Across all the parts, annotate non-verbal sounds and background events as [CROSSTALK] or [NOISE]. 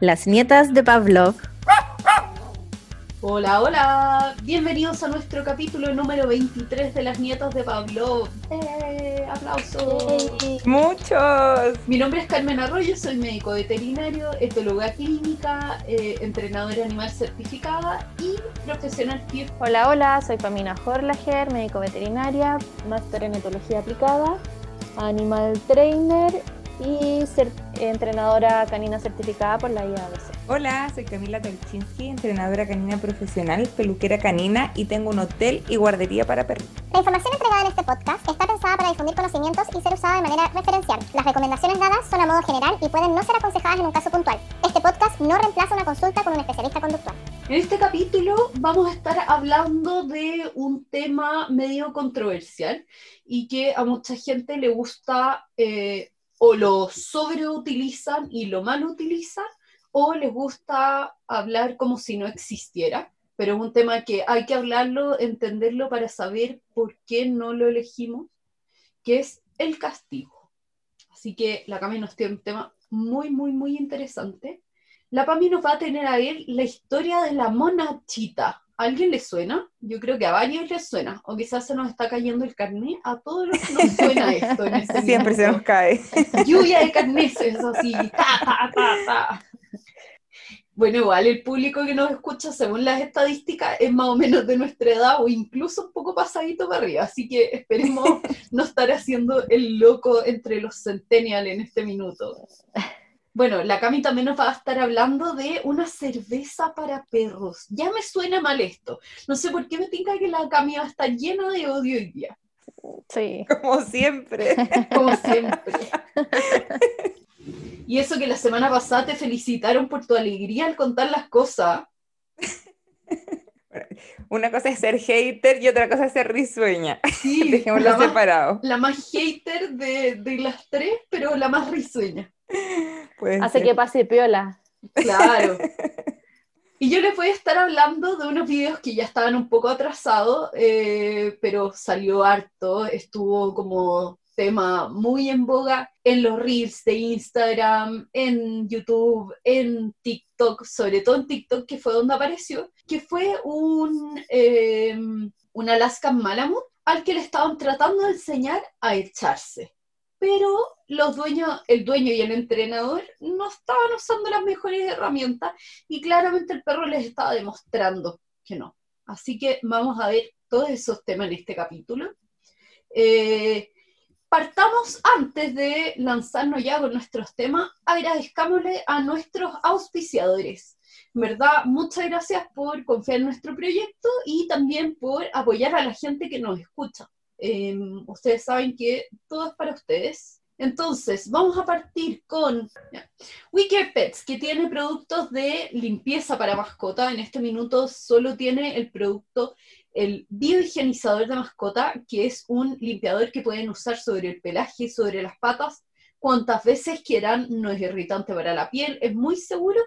Las nietas de Pavlov. Hola, hola. Bienvenidos a nuestro capítulo número 23 de Las nietas de Pavlov. ¡Eh! ¡Aplausos! Muchos. Mi nombre es Carmen Arroyo, soy médico veterinario, etóloga clínica, eh, entrenadora animal certificada y profesional. Hola, hola, soy Pamina Horlager, médico veterinaria, máster en etología aplicada, animal trainer y entrenadora canina certificada por la IABC. Hola, soy Camila Tolchinsky, entrenadora canina profesional, peluquera canina y tengo un hotel y guardería para perros. La información entregada en este podcast está pensada para difundir conocimientos y ser usada de manera referencial. Las recomendaciones dadas son a modo general y pueden no ser aconsejadas en un caso puntual. Este podcast no reemplaza una consulta con un especialista conductual. En este capítulo vamos a estar hablando de un tema medio controversial y que a mucha gente le gusta eh, o lo sobreutilizan y lo mal utilizan o les gusta hablar como si no existiera. Pero es un tema que hay que hablarlo, entenderlo para saber por qué no lo elegimos, que es el castigo. Así que la Cami nos tiene un tema muy, muy, muy interesante. La Pami nos va a tener a ver la historia de la monachita. ¿A alguien le suena? Yo creo que a varios les suena. O quizás se nos está cayendo el carnet. A todos los que nos suena [LAUGHS] esto. En este Siempre se nos cae. Lluvia de carneses, así. Ta, ta, ta, ta. Bueno, igual el público que nos escucha, según las estadísticas, es más o menos de nuestra edad o incluso un poco pasadito para arriba. Así que esperemos [LAUGHS] no estar haciendo el loco entre los centennials en este minuto. Bueno, la Cami también nos va a estar hablando de una cerveza para perros. Ya me suena mal esto. No sé por qué me tinca que la Cami va a estar llena de odio hoy día, Sí. [LAUGHS] Como siempre. [LAUGHS] como siempre. Y eso que la semana pasada te felicitaron por tu alegría al contar las cosas. Una cosa es ser hater y otra cosa es ser risueña. Sí, [LAUGHS] Dejémoslo la, más, separado. la más hater de, de las tres, pero la más risueña. Puede Hace ser. que pase piola. Claro. [LAUGHS] Y yo les voy a estar hablando de unos videos que ya estaban un poco atrasados, eh, pero salió harto, estuvo como tema muy en boga en los reels de Instagram, en YouTube, en TikTok, sobre todo en TikTok, que fue donde apareció, que fue un, eh, un Alaskan Malamute al que le estaban tratando de enseñar a echarse. Pero los dueños, el dueño y el entrenador no estaban usando las mejores herramientas y claramente el perro les estaba demostrando que no. Así que vamos a ver todos esos temas en este capítulo. Eh, partamos antes de lanzarnos ya con nuestros temas, agradezcámosle a nuestros auspiciadores. Verdad, muchas gracias por confiar en nuestro proyecto y también por apoyar a la gente que nos escucha. Eh, ustedes saben que todo es para ustedes. Entonces, vamos a partir con Care Pets, que tiene productos de limpieza para mascota. En este minuto solo tiene el producto, el biohigienizador de mascota, que es un limpiador que pueden usar sobre el pelaje, sobre las patas, cuantas veces quieran. No es irritante para la piel, es muy seguro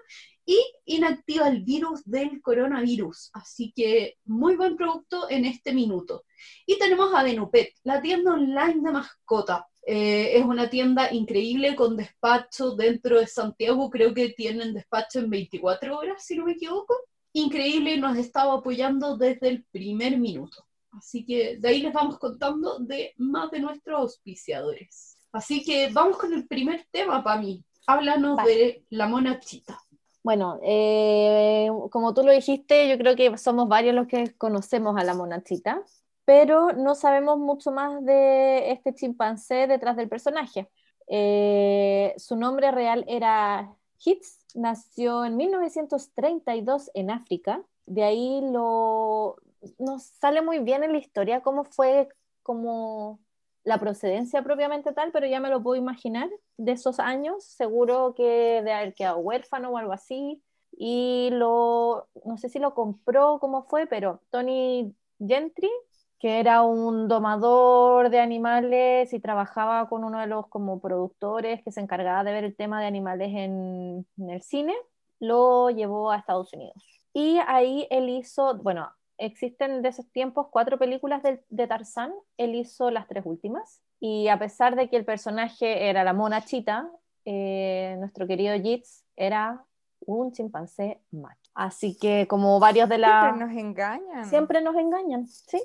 y inactiva el virus del coronavirus. Así que muy buen producto en este minuto. Y tenemos a Venupet, la tienda online de mascota. Eh, es una tienda increíble con despacho dentro de Santiago. Creo que tienen despacho en 24 horas, si no me equivoco. Increíble, nos estaba apoyando desde el primer minuto. Así que de ahí les vamos contando de más de nuestros auspiciadores. Así que vamos con el primer tema, Pami. Háblanos Vale. de la monachita. Bueno, eh, como tú lo dijiste, yo creo que somos varios los que conocemos a la monachita, pero no sabemos mucho más de este chimpancé detrás del personaje. Eh, su nombre real era Hitz, nació en 1932 en África, de ahí lo, no sale muy bien en la historia cómo fue como la procedencia propiamente tal, pero ya me lo puedo imaginar de esos años, seguro que de haber quedado huérfano o algo así, y lo, no sé si lo compró, cómo fue, pero Tony Gentry, que era un domador de animales y trabajaba con uno de los como productores que se encargaba de ver el tema de animales en, en el cine, lo llevó a Estados Unidos. Y ahí él hizo, bueno, existen de esos tiempos cuatro películas de, de Tarzán, él hizo las tres últimas, y a pesar de que el personaje era la mona chita, eh, nuestro querido Jitz era un chimpancé macho. Así que como varios de la... Siempre nos engañan. Siempre nos engañan, ¿sí?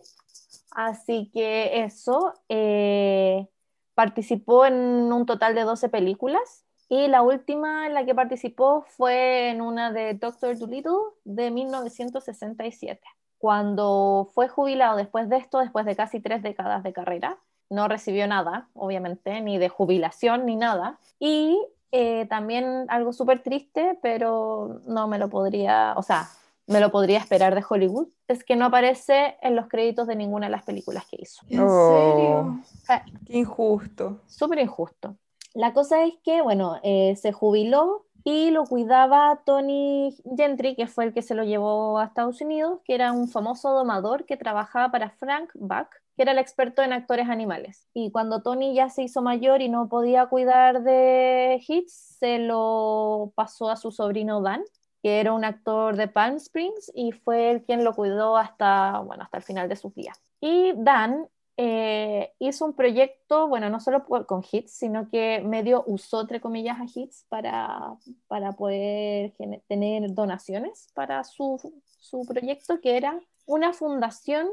Así que eso, eh, participó en un total de 12 películas y la última en la que participó fue en una de Doctor Dolittle de 1967. Cuando fue jubilado después de esto, después de casi tres décadas de carrera, no recibió nada, obviamente, ni de jubilación ni nada. Y eh, también algo súper triste, pero no me lo podría, o sea, me lo podría esperar de Hollywood, es que no aparece en los créditos de ninguna de las películas que hizo. ¿En Oh. serio? Eh, Qué injusto. Súper injusto. La cosa es que, bueno, eh, se jubiló y lo cuidaba Tony Gentry, que fue el que se lo llevó a Estados Unidos, que era un famoso domador que trabajaba para Frank Buck, que era el experto en actores animales. Y cuando Tony ya se hizo mayor y no podía cuidar de Hits, se lo pasó a su sobrino Dan, que era un actor de Palm Springs y fue el quien lo cuidó hasta, bueno, hasta el final de sus días. Y Dan eh, hizo un proyecto, bueno, no solo con Hits, sino que medio usó, entre comillas, a Hits para, para poder tener donaciones para su, su proyecto, que era una fundación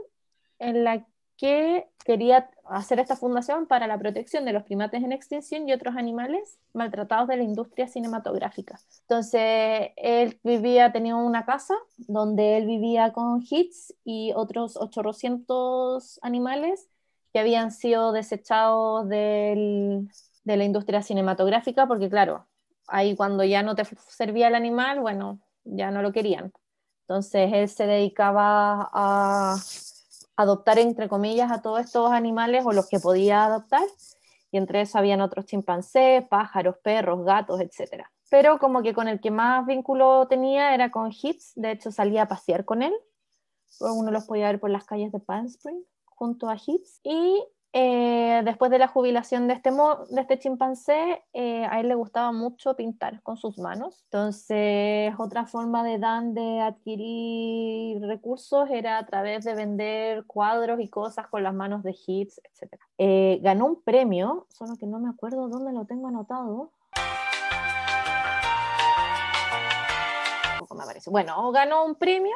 en la que quería hacer esta fundación para la protección de los primates en extinción y otros animales maltratados de la industria cinematográfica. Entonces, él vivía, tenía una casa donde él vivía con Hits y otros 800 animales que habían sido desechados del- de la industria cinematográfica, porque claro, ahí cuando ya no te servía el animal, bueno, ya no lo querían. Entonces él se dedicaba a adoptar, entre comillas, a todos estos animales o los que podía adoptar, y entre eso habían otros chimpancés, pájaros, perros, gatos, etc. Pero como que con el que más vínculo tenía era con Hits, de hecho salía a pasear con él, uno los podía ver por las calles de Palm Springs junto a Hits. Y eh, después de la jubilación de este, de este chimpancé, eh, a él le gustaba mucho pintar con sus manos. Entonces, otra forma de Dan de adquirir recursos era a través de vender cuadros y cosas con las manos de Hits, etc. Eh, ganó un premio, solo que no me acuerdo dónde lo tengo anotado. Me. Bueno, ganó un premio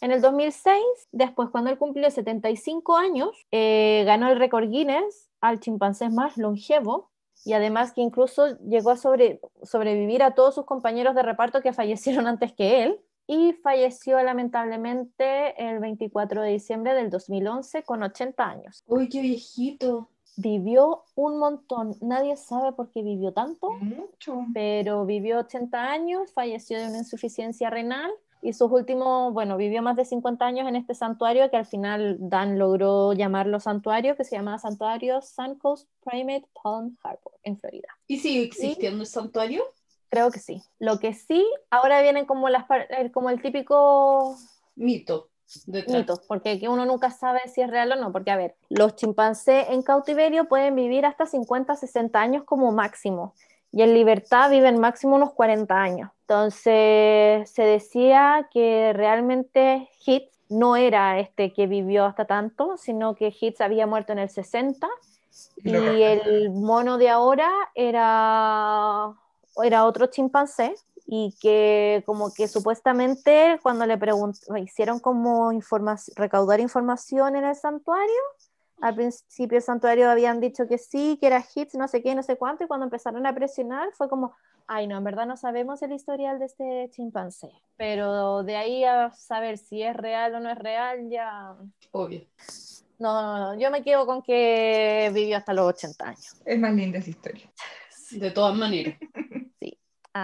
en el 2006, después cuando él cumplió 75 años, eh, ganó el récord Guinness al chimpancé más longevo y además que incluso llegó a sobre- sobrevivir a todos sus compañeros de reparto que [LAUGHS] fallecieron antes que él y falleció lamentablemente el 24 de diciembre del 2011 con 80 años. Uy, qué viejito. Vivió un montón, nadie sabe por qué vivió tanto, Mucho. pero vivió 80 años, falleció de una insuficiencia renal y sus últimos, bueno, vivió más de 50 años en este santuario que al final Dan logró llamarlo santuario, que se llama Santuario Suncoast Primate Palm Harbor en Florida. ¿Y sigue existiendo el santuario? Creo que sí. Lo que sí, ahora vienen como, las, par- el- como el típico Mito. Detrás. mito, porque que uno nunca sabe si es real o no, porque a ver, los chimpancés en cautiverio pueden vivir hasta 50, 60 años como máximo, y en libertad viven máximo unos 40 años. Entonces se decía que realmente Hitz no era este que vivió hasta tanto, sino que Hitz había muerto en el 60 y el mono de ahora era, era otro chimpancé y que como que supuestamente cuando le hicieron como recaudar información en el santuario, al principio el santuario habían dicho que sí, que era hits, no sé qué, no sé cuánto, y cuando empezaron a presionar fue como, ay no, en verdad no sabemos el historial de este chimpancé, pero de ahí a saber si es real o no es real, ya... Obvio. No, no, no, yo me quedo con que vivió hasta los 80 años. Es más linda esa historia. [LAUGHS] De todas maneras.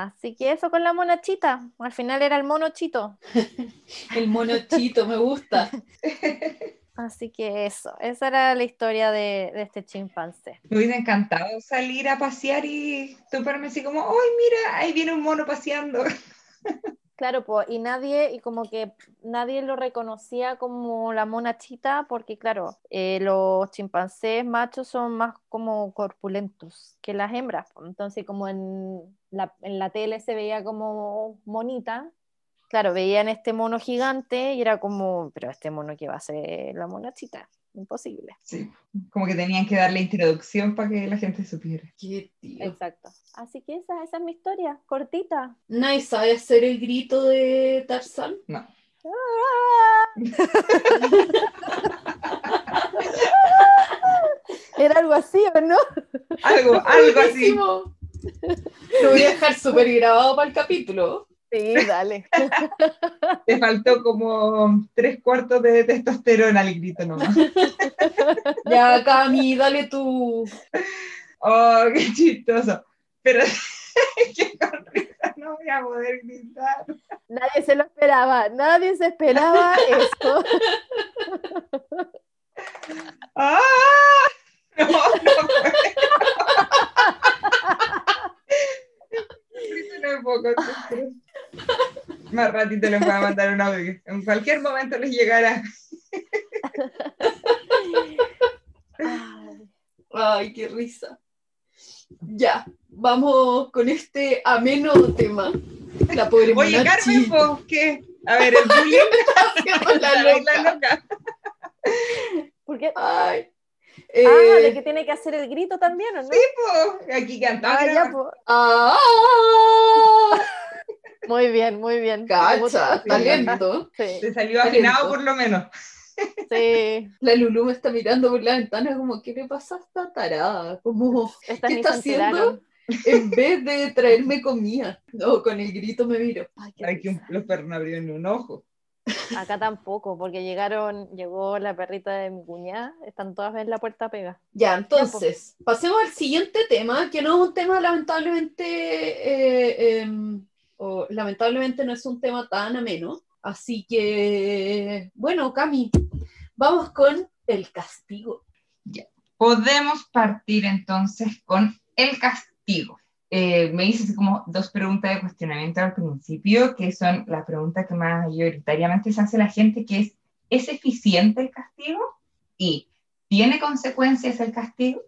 Así que eso con la monachita. Al final era el monochito. [LAUGHS] El monochito me gusta. [LAUGHS] Así que eso, esa era la historia de, de este chimpancé. Me hubiera encantado salir a pasear y toparme así como, ¡ay, mira! Ahí viene un mono paseando. [LAUGHS] Claro, pues, y nadie, y como que nadie lo reconocía como la monachita, porque claro, eh, los chimpancés machos son más como corpulentos que las hembras. Entonces, como en la, en la tele se veía como monita, claro, veían este mono gigante y era como, pero este mono que va a ser la monachita. imposible. Sí, como que tenían que darle introducción para que la gente supiera. Qué tío. Exacto. Así que esa, esa es mi historia, cortita. ¿Nadie sabe hacer el grito de Tarzán? No. [LAUGHS] Era algo así, ¿o no? Algo, algo así. Lo voy a dejar súper grabado para el capítulo. Sí, dale. [LAUGHS] Te faltó como tres cuartos de testosterona al grito nomás. [LAUGHS] Ya, Cami, dale tú. Oh, qué chistoso. Pero [LAUGHS] que con risa no voy a poder gritar. Nadie se lo esperaba, nadie se esperaba esto. ¡Ah! No, no puedo. Grito no puedo concentrar. Más ratito les voy a mandar un audio. En cualquier momento les llegará. Ay, qué risa. Ya, vamos con este ameno tema. La pobre Oye, Monachi Carmen, po, ¿qué? A ver, el bullying. [LAUGHS] haciendo la La loca. loca. ¿Por qué? Ay. Ah, Eh, de que tiene que hacer el grito también, ¿o no? Sí, po, aquí cantando. Ah, ya, po. ah, [LAUGHS] Muy bien, muy bien. Cacha, talento. Sí, Te salió afinado por lo menos. sí. [LAUGHS] La Lulu me está mirando por la ventana como, ¿qué le pasa a esta tarada? Como, Estas ¿Qué está se haciendo? en vez de traerme comida. No, con el grito me miro. Ay, qué Ay, que un- los perros no abrieron ni un ojo. Acá tampoco, porque llegaron, llegó la perrita de mi cuñada, están todas en la puerta pega. Ya, entonces, pasemos al siguiente tema, que no es un tema lamentablemente, eh, em, o lamentablemente no es un tema tan ameno. Así que, bueno, Cami, vamos con el castigo. Podemos partir entonces con el castigo. Eh, me hice como dos preguntas de cuestionamiento al principio, que son las preguntas que mayoritariamente se hace la gente, que es, ¿es eficiente el castigo? Y ¿tiene consecuencias el castigo?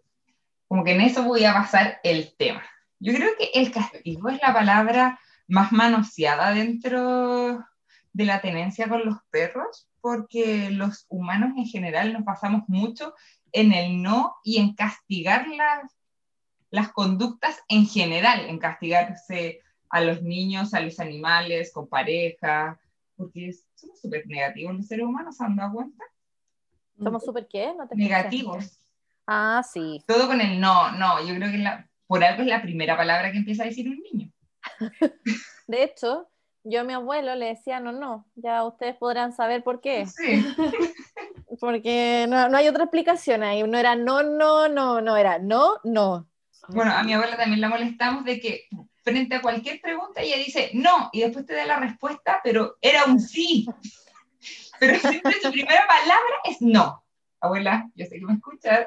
Como que en eso voy a basar el tema. Yo creo que el castigo es la palabra más manoseada dentro de la tenencia con los perros, porque los humanos en general nos basamos mucho en el no y en castigar las, las conductas en general, en castigarse a los niños, a los animales, con pareja, porque somos súper negativos los seres humanos, ¿se han dado cuenta? ¿Somos súper qué? No te. Negativos. Ah, sí. Todo con el no, no, yo creo que la, por algo es la primera palabra que empieza a decir un niño. [LAUGHS] De hecho, yo a mi abuelo le decía no, no. Ya ustedes podrán saber por qué. Sí. [LAUGHS] Porque no, no hay otra explicación ahí. No era no, no, no, no, era no, no. Bueno, a mi abuela también la molestamos de que frente a cualquier pregunta ella dice no y después te da la respuesta, pero era un sí. Pero siempre su primera palabra es no. Abuela, yo sé que me escuchas.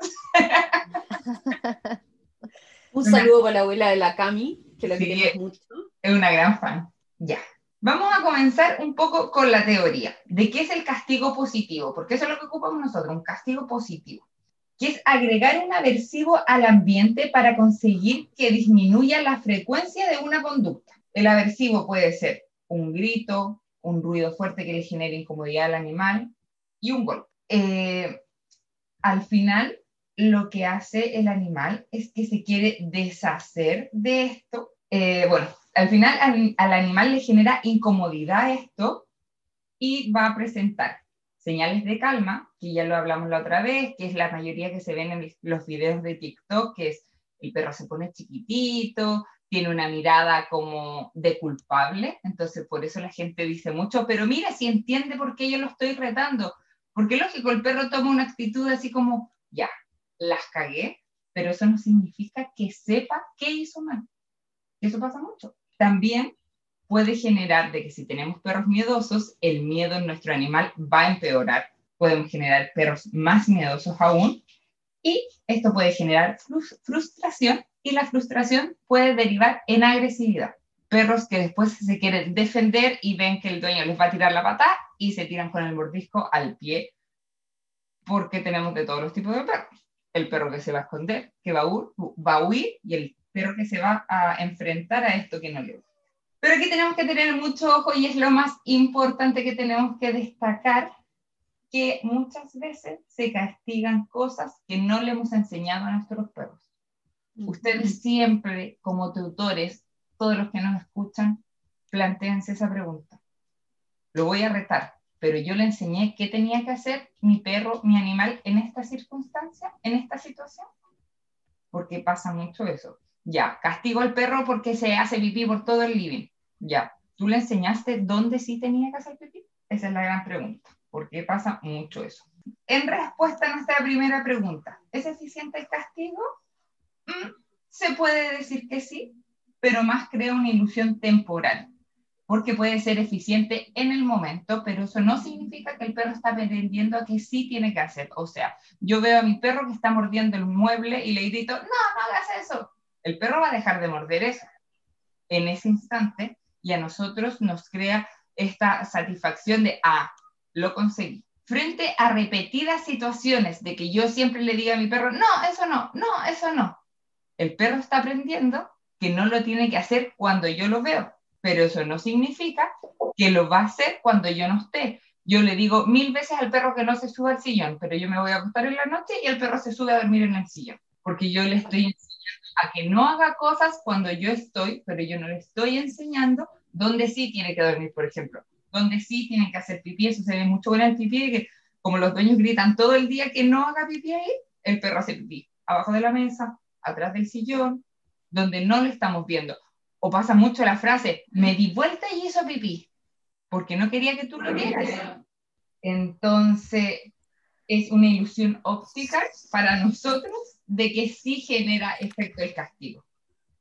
Un saludo para la abuela de la Cami, que la Sí. queremos mucho. Es una gran fan. Ya. Vamos a comenzar un poco con la teoría de qué es el castigo positivo, porque eso es lo que ocupamos nosotros, un castigo positivo, que es agregar un aversivo al ambiente para conseguir que disminuya la frecuencia de una conducta. El aversivo puede ser un grito, un ruido fuerte que le genere incomodidad al animal y un golpe. Eh, al final, lo que hace el animal es que se quiere deshacer de esto. Eh, bueno, al final al, al animal le genera incomodidad esto y va a presentar señales de calma, que ya lo hablamos la otra vez, que es la mayoría que se ven en los videos de TikTok, que es el perro se pone chiquitito, tiene una mirada como de culpable, entonces por eso la gente dice mucho, pero mira si entiende por qué yo lo estoy retando, porque lógico, el perro toma una actitud así como, ya, las cagué, pero eso no significa que sepa qué hizo mal. Eso pasa mucho. También puede generar de que si tenemos perros miedosos, el miedo en nuestro animal va a empeorar. Podemos generar perros más miedosos aún y esto puede generar frus- frustración y la frustración puede derivar en agresividad. Perros que después se quieren defender y ven que el dueño les va a tirar la pata y se tiran con el mordisco al pie porque tenemos de todos los tipos de perros. El perro que se va a esconder, que va a huir y el perro que se va a enfrentar a esto que no le gusta. Pero aquí tenemos que tener mucho ojo y es lo más importante que tenemos que destacar, que muchas veces se castigan cosas que no le hemos enseñado a nuestros perros. Ustedes siempre, como tutores, todos los que nos escuchan, planteense esa pregunta. Lo voy a retar, pero yo le enseñé qué tenía que hacer mi perro, mi animal en esta circunstancia, en esta situación. Porque pasa mucho eso. Ya, castigo al perro porque se hace pipí por todo el living. Ya, ¿tú le enseñaste dónde sí tenía que hacer pipí? Esa es la gran pregunta, porque pasa mucho eso. En respuesta a nuestra primera pregunta, ¿es eficiente el castigo? Mm, se puede decir que sí, pero más crea una ilusión temporal, porque puede ser eficiente en el momento, pero eso no significa que el perro está aprendiendo a que sí tiene que hacer. O sea, yo veo a mi perro que está mordiendo el mueble y le grito, no, no hagas eso. El perro va a dejar de morder eso en ese instante y a nosotros nos crea esta satisfacción de, ah, lo conseguí. Frente a repetidas situaciones de que yo siempre le diga a mi perro, no, eso no, no, eso no. El perro está aprendiendo que no lo tiene que hacer cuando yo lo veo, pero eso no significa que lo va a hacer cuando yo no esté. Yo le digo mil veces al perro que no se suba al sillón, pero yo me voy a acostar en la noche y el perro se sube a dormir en el sillón, porque yo le estoy a que no haga cosas cuando yo estoy, pero yo no le estoy enseñando dónde sí tiene que dormir, por ejemplo, dónde sí tiene que hacer pipí, eso se ve mucho en el pipí, que como los dueños gritan todo el día que no haga pipí ahí, el perro hace pipí, abajo de la mesa, atrás del sillón, donde no lo estamos viendo. O pasa mucho la frase, me di vuelta y hizo pipí, porque no quería que tú lo vieras. Entonces, es una ilusión óptica para nosotros de que sí genera efecto el castigo,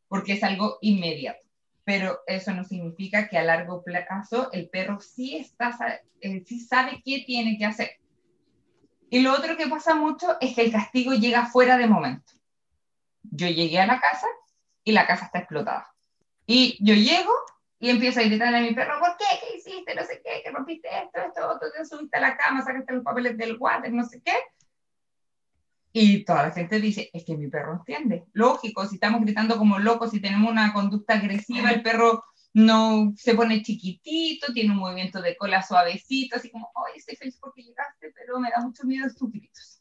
porque es algo inmediato. Pero eso no significa que a largo plazo el perro sí, está, eh, sí sabe qué tiene que hacer. Y lo otro que pasa mucho es que el castigo llega fuera de momento. Yo llegué a la casa y la casa está explotada. Y yo llego y empiezo a gritarle a mi perro, ¿por qué? ¿Qué hiciste? No sé qué, que rompiste esto, esto, otro, te subiste a la cama, sacaste los papeles del water, no sé qué. Y toda la gente dice, es que mi perro entiende. Lógico, si estamos gritando como locos, si tenemos una conducta agresiva, el perro no se pone chiquitito, tiene un movimiento de cola suavecito, así como, oye, estoy feliz porque llegaste, pero me da mucho miedo tus gritos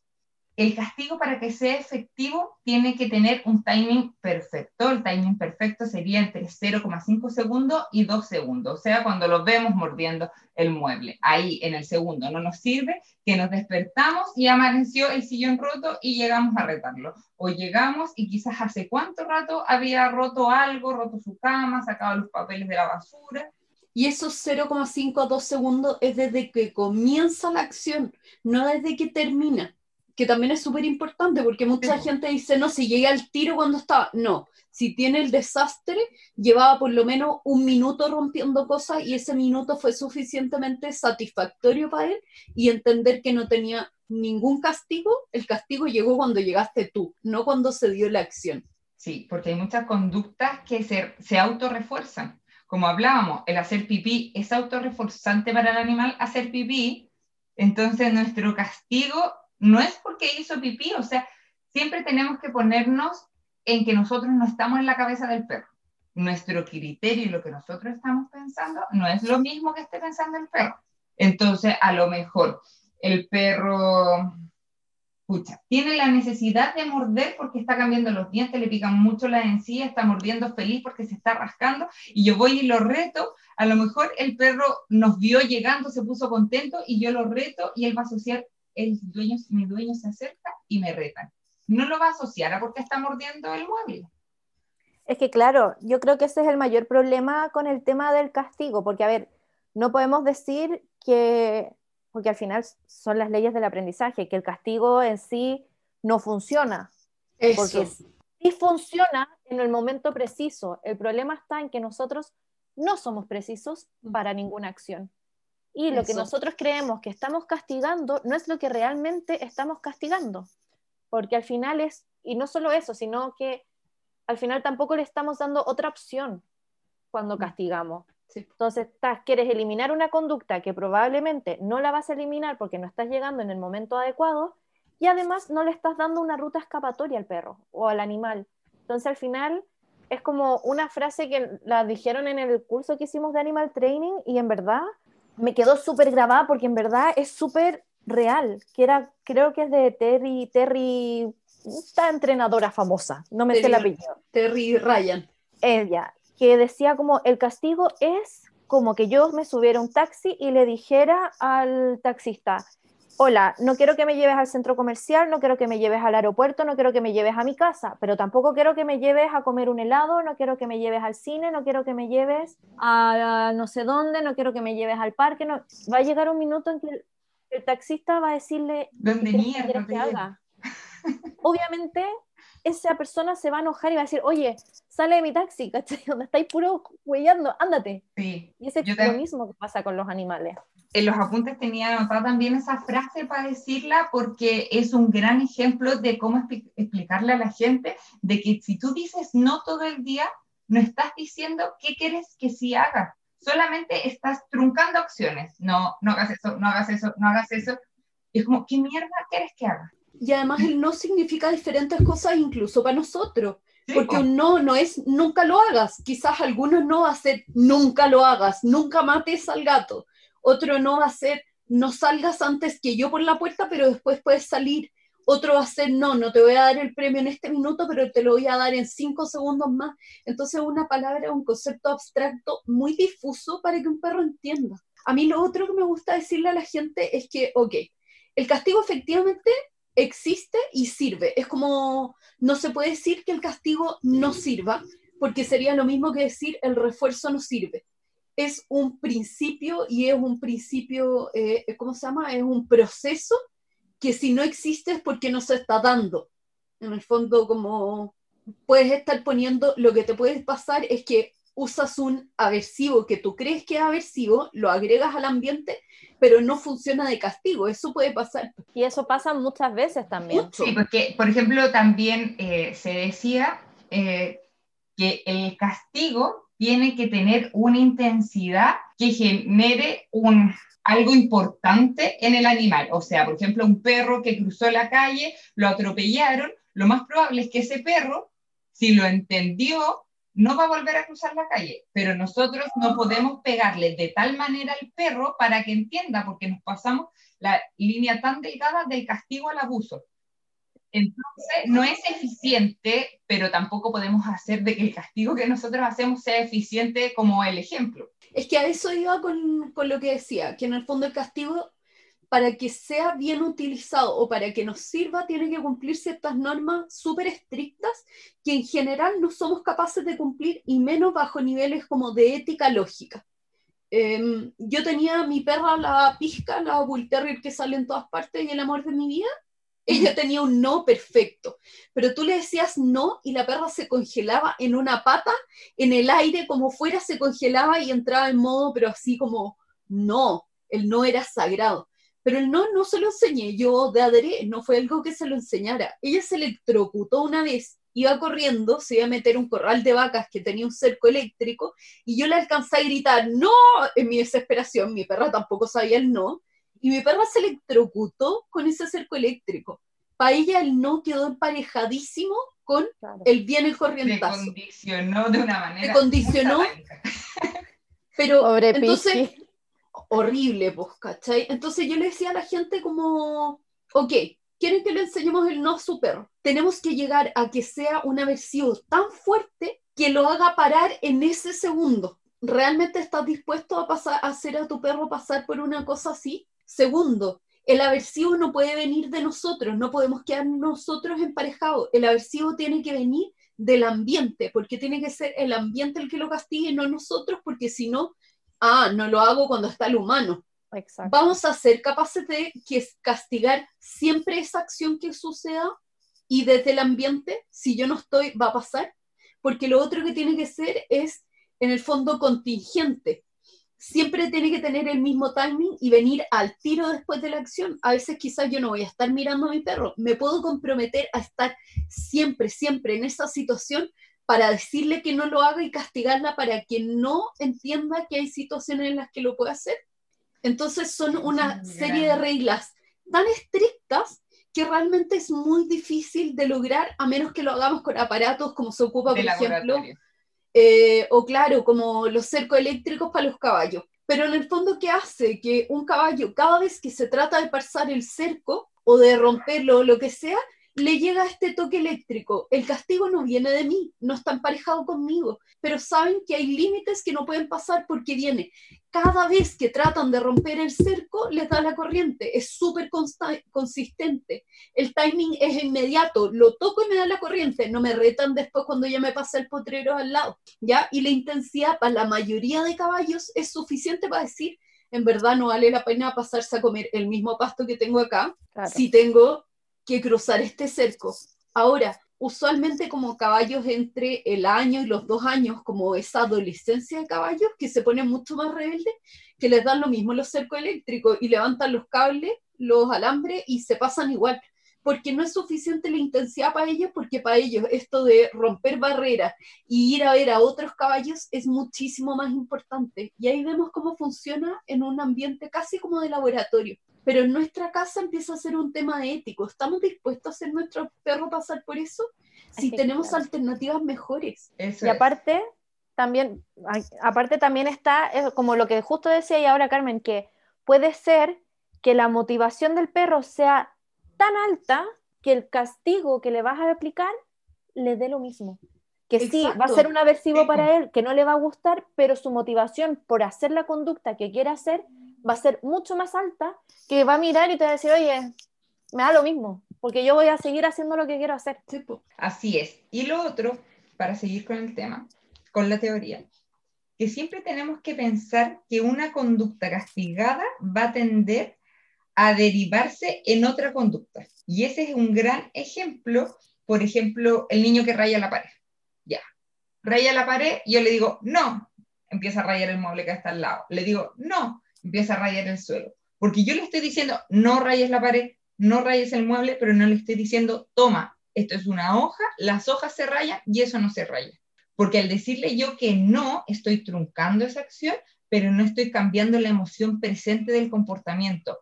el castigo para que sea efectivo tiene que tener un timing perfecto. El timing perfecto sería entre 0,5 segundos y 2 segundos, o sea, cuando lo vemos mordiendo el mueble. Ahí en el segundo no nos sirve que nos despertamos y amaneció el sillón roto y llegamos a retarlo. O llegamos y quizás hace cuánto rato había roto algo, roto su cama, sacado los papeles de la basura. Y esos 0,5 a 2 segundos es desde que comienza la acción, no desde que termina que también es súper importante porque mucha gente dice, no, si llegué al tiro cuando estaba, no, si tiene el desastre, llevaba por lo menos un minuto rompiendo cosas y ese minuto fue suficientemente satisfactorio para él y entender que no tenía ningún castigo, el castigo llegó cuando llegaste tú, no cuando se dio la acción. Sí, porque hay muchas conductas que se, se autorrefuerzan. Como hablábamos, el hacer pipí es autorreforzante para el animal hacer pipí, entonces nuestro castigo no es porque hizo pipí, o sea, siempre tenemos que ponernos en que nosotros no estamos en la cabeza del perro. Nuestro criterio y lo que nosotros estamos pensando no es lo mismo que esté pensando el perro. Entonces, a lo mejor el perro, escucha, tiene la necesidad de morder porque está cambiando los dientes, le pican mucho la encía, está mordiendo feliz porque se está rascando, y yo voy y lo reto. A lo mejor el perro nos vio llegando, se puso contento, y yo lo reto, y él va a asociar el dueño, mi dueño se acerca y me reta. No lo va a asociar a porque está mordiendo el mueble. Es que claro, yo creo que ese es el mayor problema con el tema del castigo, porque a ver, no podemos decir que, porque al final son las leyes del aprendizaje, que el castigo en sí no funciona. Porque sí funciona en el momento preciso. El problema está en que nosotros no somos precisos mm. para ninguna acción. Y lo que nosotros creemos que estamos castigando no es lo que realmente estamos castigando, porque al final es, y no solo eso, sino que al final tampoco le estamos dando otra opción cuando mm. castigamos. Entonces, estás, quieres eliminar una conducta que probablemente no la vas a eliminar porque no estás llegando en el momento adecuado y además no le estás dando una ruta escapatoria al perro o al animal. Entonces, al final es como una frase que la dijeron en el curso que hicimos de Animal Training y en verdad me quedó súper grabada porque en verdad es súper real, que era, creo que es de Terry, Terry, esta entrenadora famosa, no me sé el apellido. Terry Ryan. Ella, que decía como el castigo es como que yo me subiera a un taxi y le dijera al taxista, hola, no quiero que me lleves al centro comercial, no quiero que me lleves al aeropuerto, no quiero que me lleves a mi casa, pero tampoco quiero que me lleves a comer un helado, no quiero que me lleves al cine, no quiero que me lleves a no sé dónde, no quiero que me lleves al parque. No. Va a llegar un minuto en que el, taxista va a decirle, ¿dónde mierda que haga? Obviamente esa persona se va a enojar y va a decir, oye, sale de mi taxi, [LAUGHS] ¿cachai? Donde estáis puro huellando, ándate. Sí. Y ese es lo mismo que pasa con los animales. En los apuntes tenía anotada también esa frase para decirla porque es un gran ejemplo de cómo explicarle a la gente de que si tú dices no todo el día, no estás diciendo qué quieres que sí haga, solamente estás truncando acciones. No, no hagas eso, no hagas eso, no hagas eso. Y es como, ¿qué mierda quieres que haga? Y además el no significa diferentes cosas incluso para nosotros. porque un no no es nunca lo hagas. Quizás algunos no va a ser nunca lo hagas, nunca mates al gato. Otro no va a ser no salgas antes que yo por la puerta, pero después puedes salir. Otro va a ser no, no te voy a dar el premio en este minuto, pero te lo voy a dar en cinco segundos más. Entonces una palabra, un concepto abstracto muy difuso para que un perro entienda. A mí lo otro que me gusta decirle a la gente es que, ok, el castigo efectivamente existe y sirve. Es como, no se puede decir que el castigo no sirva, porque sería lo mismo que decir el refuerzo no sirve. Es un principio y es un principio, eh, ¿cómo se llama? Es un proceso que si no existe es porque no se está dando. En el fondo, como puedes estar poniendo, lo que te puede pasar es que usas un aversivo que tú crees que es aversivo, lo agregas al ambiente, pero no funciona de castigo. Eso puede pasar. Y eso pasa muchas veces también. Sí, porque, por ejemplo, también eh, se decía eh, que el castigo tiene que tener una intensidad que genere un, algo importante en el animal. O sea, por ejemplo, un perro que cruzó la calle, lo atropellaron, lo más probable es que ese perro, si lo entendió, no va a volver a cruzar la calle, pero nosotros no podemos pegarle de tal manera al perro para que entienda, porque nos pasamos la línea tan delgada del castigo al abuso. Entonces, no es eficiente, pero tampoco podemos hacer de que el castigo que nosotros hacemos sea eficiente como el ejemplo. Es que a eso iba con, con lo que decía, que en el fondo el castigo para que sea bien utilizado o para que nos sirva, tiene que cumplir ciertas normas súper estrictas que en general no somos capaces de cumplir y menos bajo niveles como de ética lógica. Em, yo tenía mi perra, la pizca, la Bull Terrier que sale en todas partes y el amor de mi vida. Ella [LAUGHS] tenía un no perfecto, pero tú le decías no y la perra se congelaba en una pata, en el aire, como fuera, se congelaba y entraba en modo, pero así como no, el no era sagrado. Pero el no, no se lo enseñé yo de adrede, no fue algo que se lo enseñara. Ella se electrocutó una vez, iba corriendo, se iba a meter un corral de vacas que tenía un cerco eléctrico, y yo le alcancé a gritar, no, en mi desesperación, mi perra tampoco sabía el no, y mi perra se electrocutó con ese cerco eléctrico. Para ella el no quedó emparejadísimo con el bien el corrientazo. Se condicionó de una manera. Se condicionó. Pero entonces, horrible, pues, ¿cachai? Entonces yo le decía a la gente como, ok, ¿quieren que le enseñemos el no a su perro? Tenemos que llegar a que sea una versión tan fuerte que lo haga parar en ese segundo. ¿Realmente estás dispuesto a, pasar, a hacer a tu perro pasar por una cosa así? Segundo, el aversivo no puede venir de nosotros, no podemos quedar nosotros emparejados. El aversivo tiene que venir del ambiente, porque tiene que ser el ambiente el que lo castigue, no nosotros, porque si no, ah, no lo hago cuando está el humano. Vamos a ser capaces de castigar siempre esa acción que suceda y desde el ambiente, si yo no estoy, va a pasar, porque lo otro que tiene que ser es, en el fondo, contingente. Siempre tiene que tener el mismo timing y venir al tiro después de la acción. A veces quizás yo no voy a estar mirando a mi perro, me puedo comprometer a estar siempre, siempre en esa situación para decirle que no lo haga y castigarla para que no entienda que hay situaciones en las que lo puede hacer. Entonces son una serie de reglas tan estrictas que realmente es muy difícil de lograr a menos que lo hagamos con aparatos como se ocupa, por ejemplo, eh, o claro, como los cercos eléctricos para los caballos. Pero en el fondo, ¿qué hace? Que un caballo, cada vez que se trata de pasar el cerco o de romperlo o lo que sea, le llega este toque eléctrico. El castigo no viene de mí, no está emparejado conmigo, pero saben que hay límites que no pueden pasar porque viene. Cada vez que tratan de romper el cerco, les da la corriente. Es súper consistente. El timing es inmediato. Lo toco y me da la corriente. No me retan después cuando ya me pasa el potrero al lado. ¿ya? Y la intensidad para la mayoría de caballos es suficiente para decir, en verdad no vale la pena pasarse a comer el mismo pasto que tengo acá. Si tengo que cruzar este cerco. Ahora, usualmente como caballos entre el año y los dos años, como esa adolescencia de caballos que se ponen mucho más rebeldes, que les dan lo mismo los cercos eléctricos y levantan los cables, los alambres y se pasan igual, porque no es suficiente la intensidad para ellos, porque para ellos esto de romper barreras y ir a ver a otros caballos es muchísimo más importante. Y ahí vemos cómo funciona en un ambiente casi como de laboratorio pero en nuestra casa empieza a ser un tema ético. ¿Estamos dispuestos a hacer nuestro perro pasar por eso? Si tenemos alternativas mejores. y aparte, también, aparte también está, como lo que justo decía y ahora Carmen, que puede ser que la motivación del perro sea tan alta que el castigo que le vas a aplicar le dé lo mismo. Que sí, va a ser un aversivo para él, que no le va a gustar, pero su motivación por hacer la conducta que quiere hacer va a ser mucho más alta que va a mirar y te va a decir, oye, me da lo mismo, porque yo voy a seguir haciendo lo que quiero hacer. Así es. Y lo otro, para seguir con el tema, con la teoría, que siempre tenemos que pensar que una conducta castigada va a tender a derivarse en otra conducta. Y ese es un gran ejemplo, por ejemplo, el niño que raya la pared. Ya, raya la pared, yo le digo, no, empieza a rayar el mueble que está al lado. Le digo, no, empieza a rayar el suelo. Porque yo le estoy diciendo, no rayes la pared, no rayes el mueble, pero no le estoy diciendo, toma, esto es una hoja, las hojas se rayan y eso no se raya. Porque al decirle yo que no, estoy truncando esa acción, pero no estoy cambiando la emoción presente del comportamiento.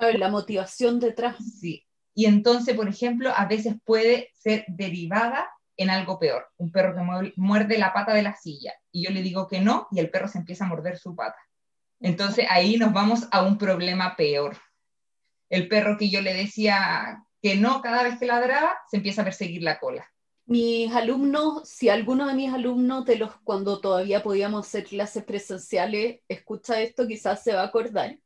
la motivación detrás. Sí. Y entonces, por ejemplo, a veces puede ser derivada en algo peor. Un perro que muerde la pata de la silla y yo le digo que no y el perro se empieza a morder su pata. Entonces ahí nos vamos a un problema peor. El perro que yo le decía que no cada vez que ladraba, se empieza a perseguir la cola. Mis alumnos, si alguno de mis alumnos de los cuando todavía podíamos hacer clases presenciales escucha esto, quizás se va a acordar.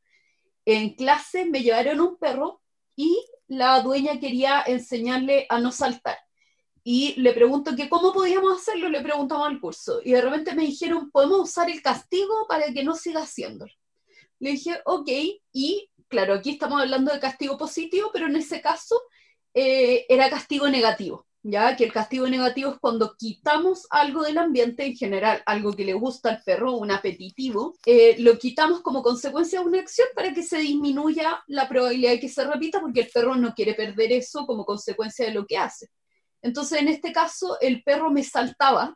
En clase me llevaron un perro y la dueña quería enseñarle a no saltar y le pregunto que cómo podíamos hacerlo, le preguntamos al curso, y de repente me dijeron, podemos usar el castigo para que no siga haciéndolo. Le dije, ok, y claro, aquí estamos hablando de castigo positivo, pero en ese caso eh, era castigo negativo, ya que el castigo negativo es cuando quitamos algo del ambiente en general, algo que le gusta al perro, un apetitivo, eh, lo quitamos como consecuencia de una acción para que se disminuya la probabilidad de que se repita, porque el perro no quiere perder eso como consecuencia de lo que hace. Entonces, en este caso, el perro me saltaba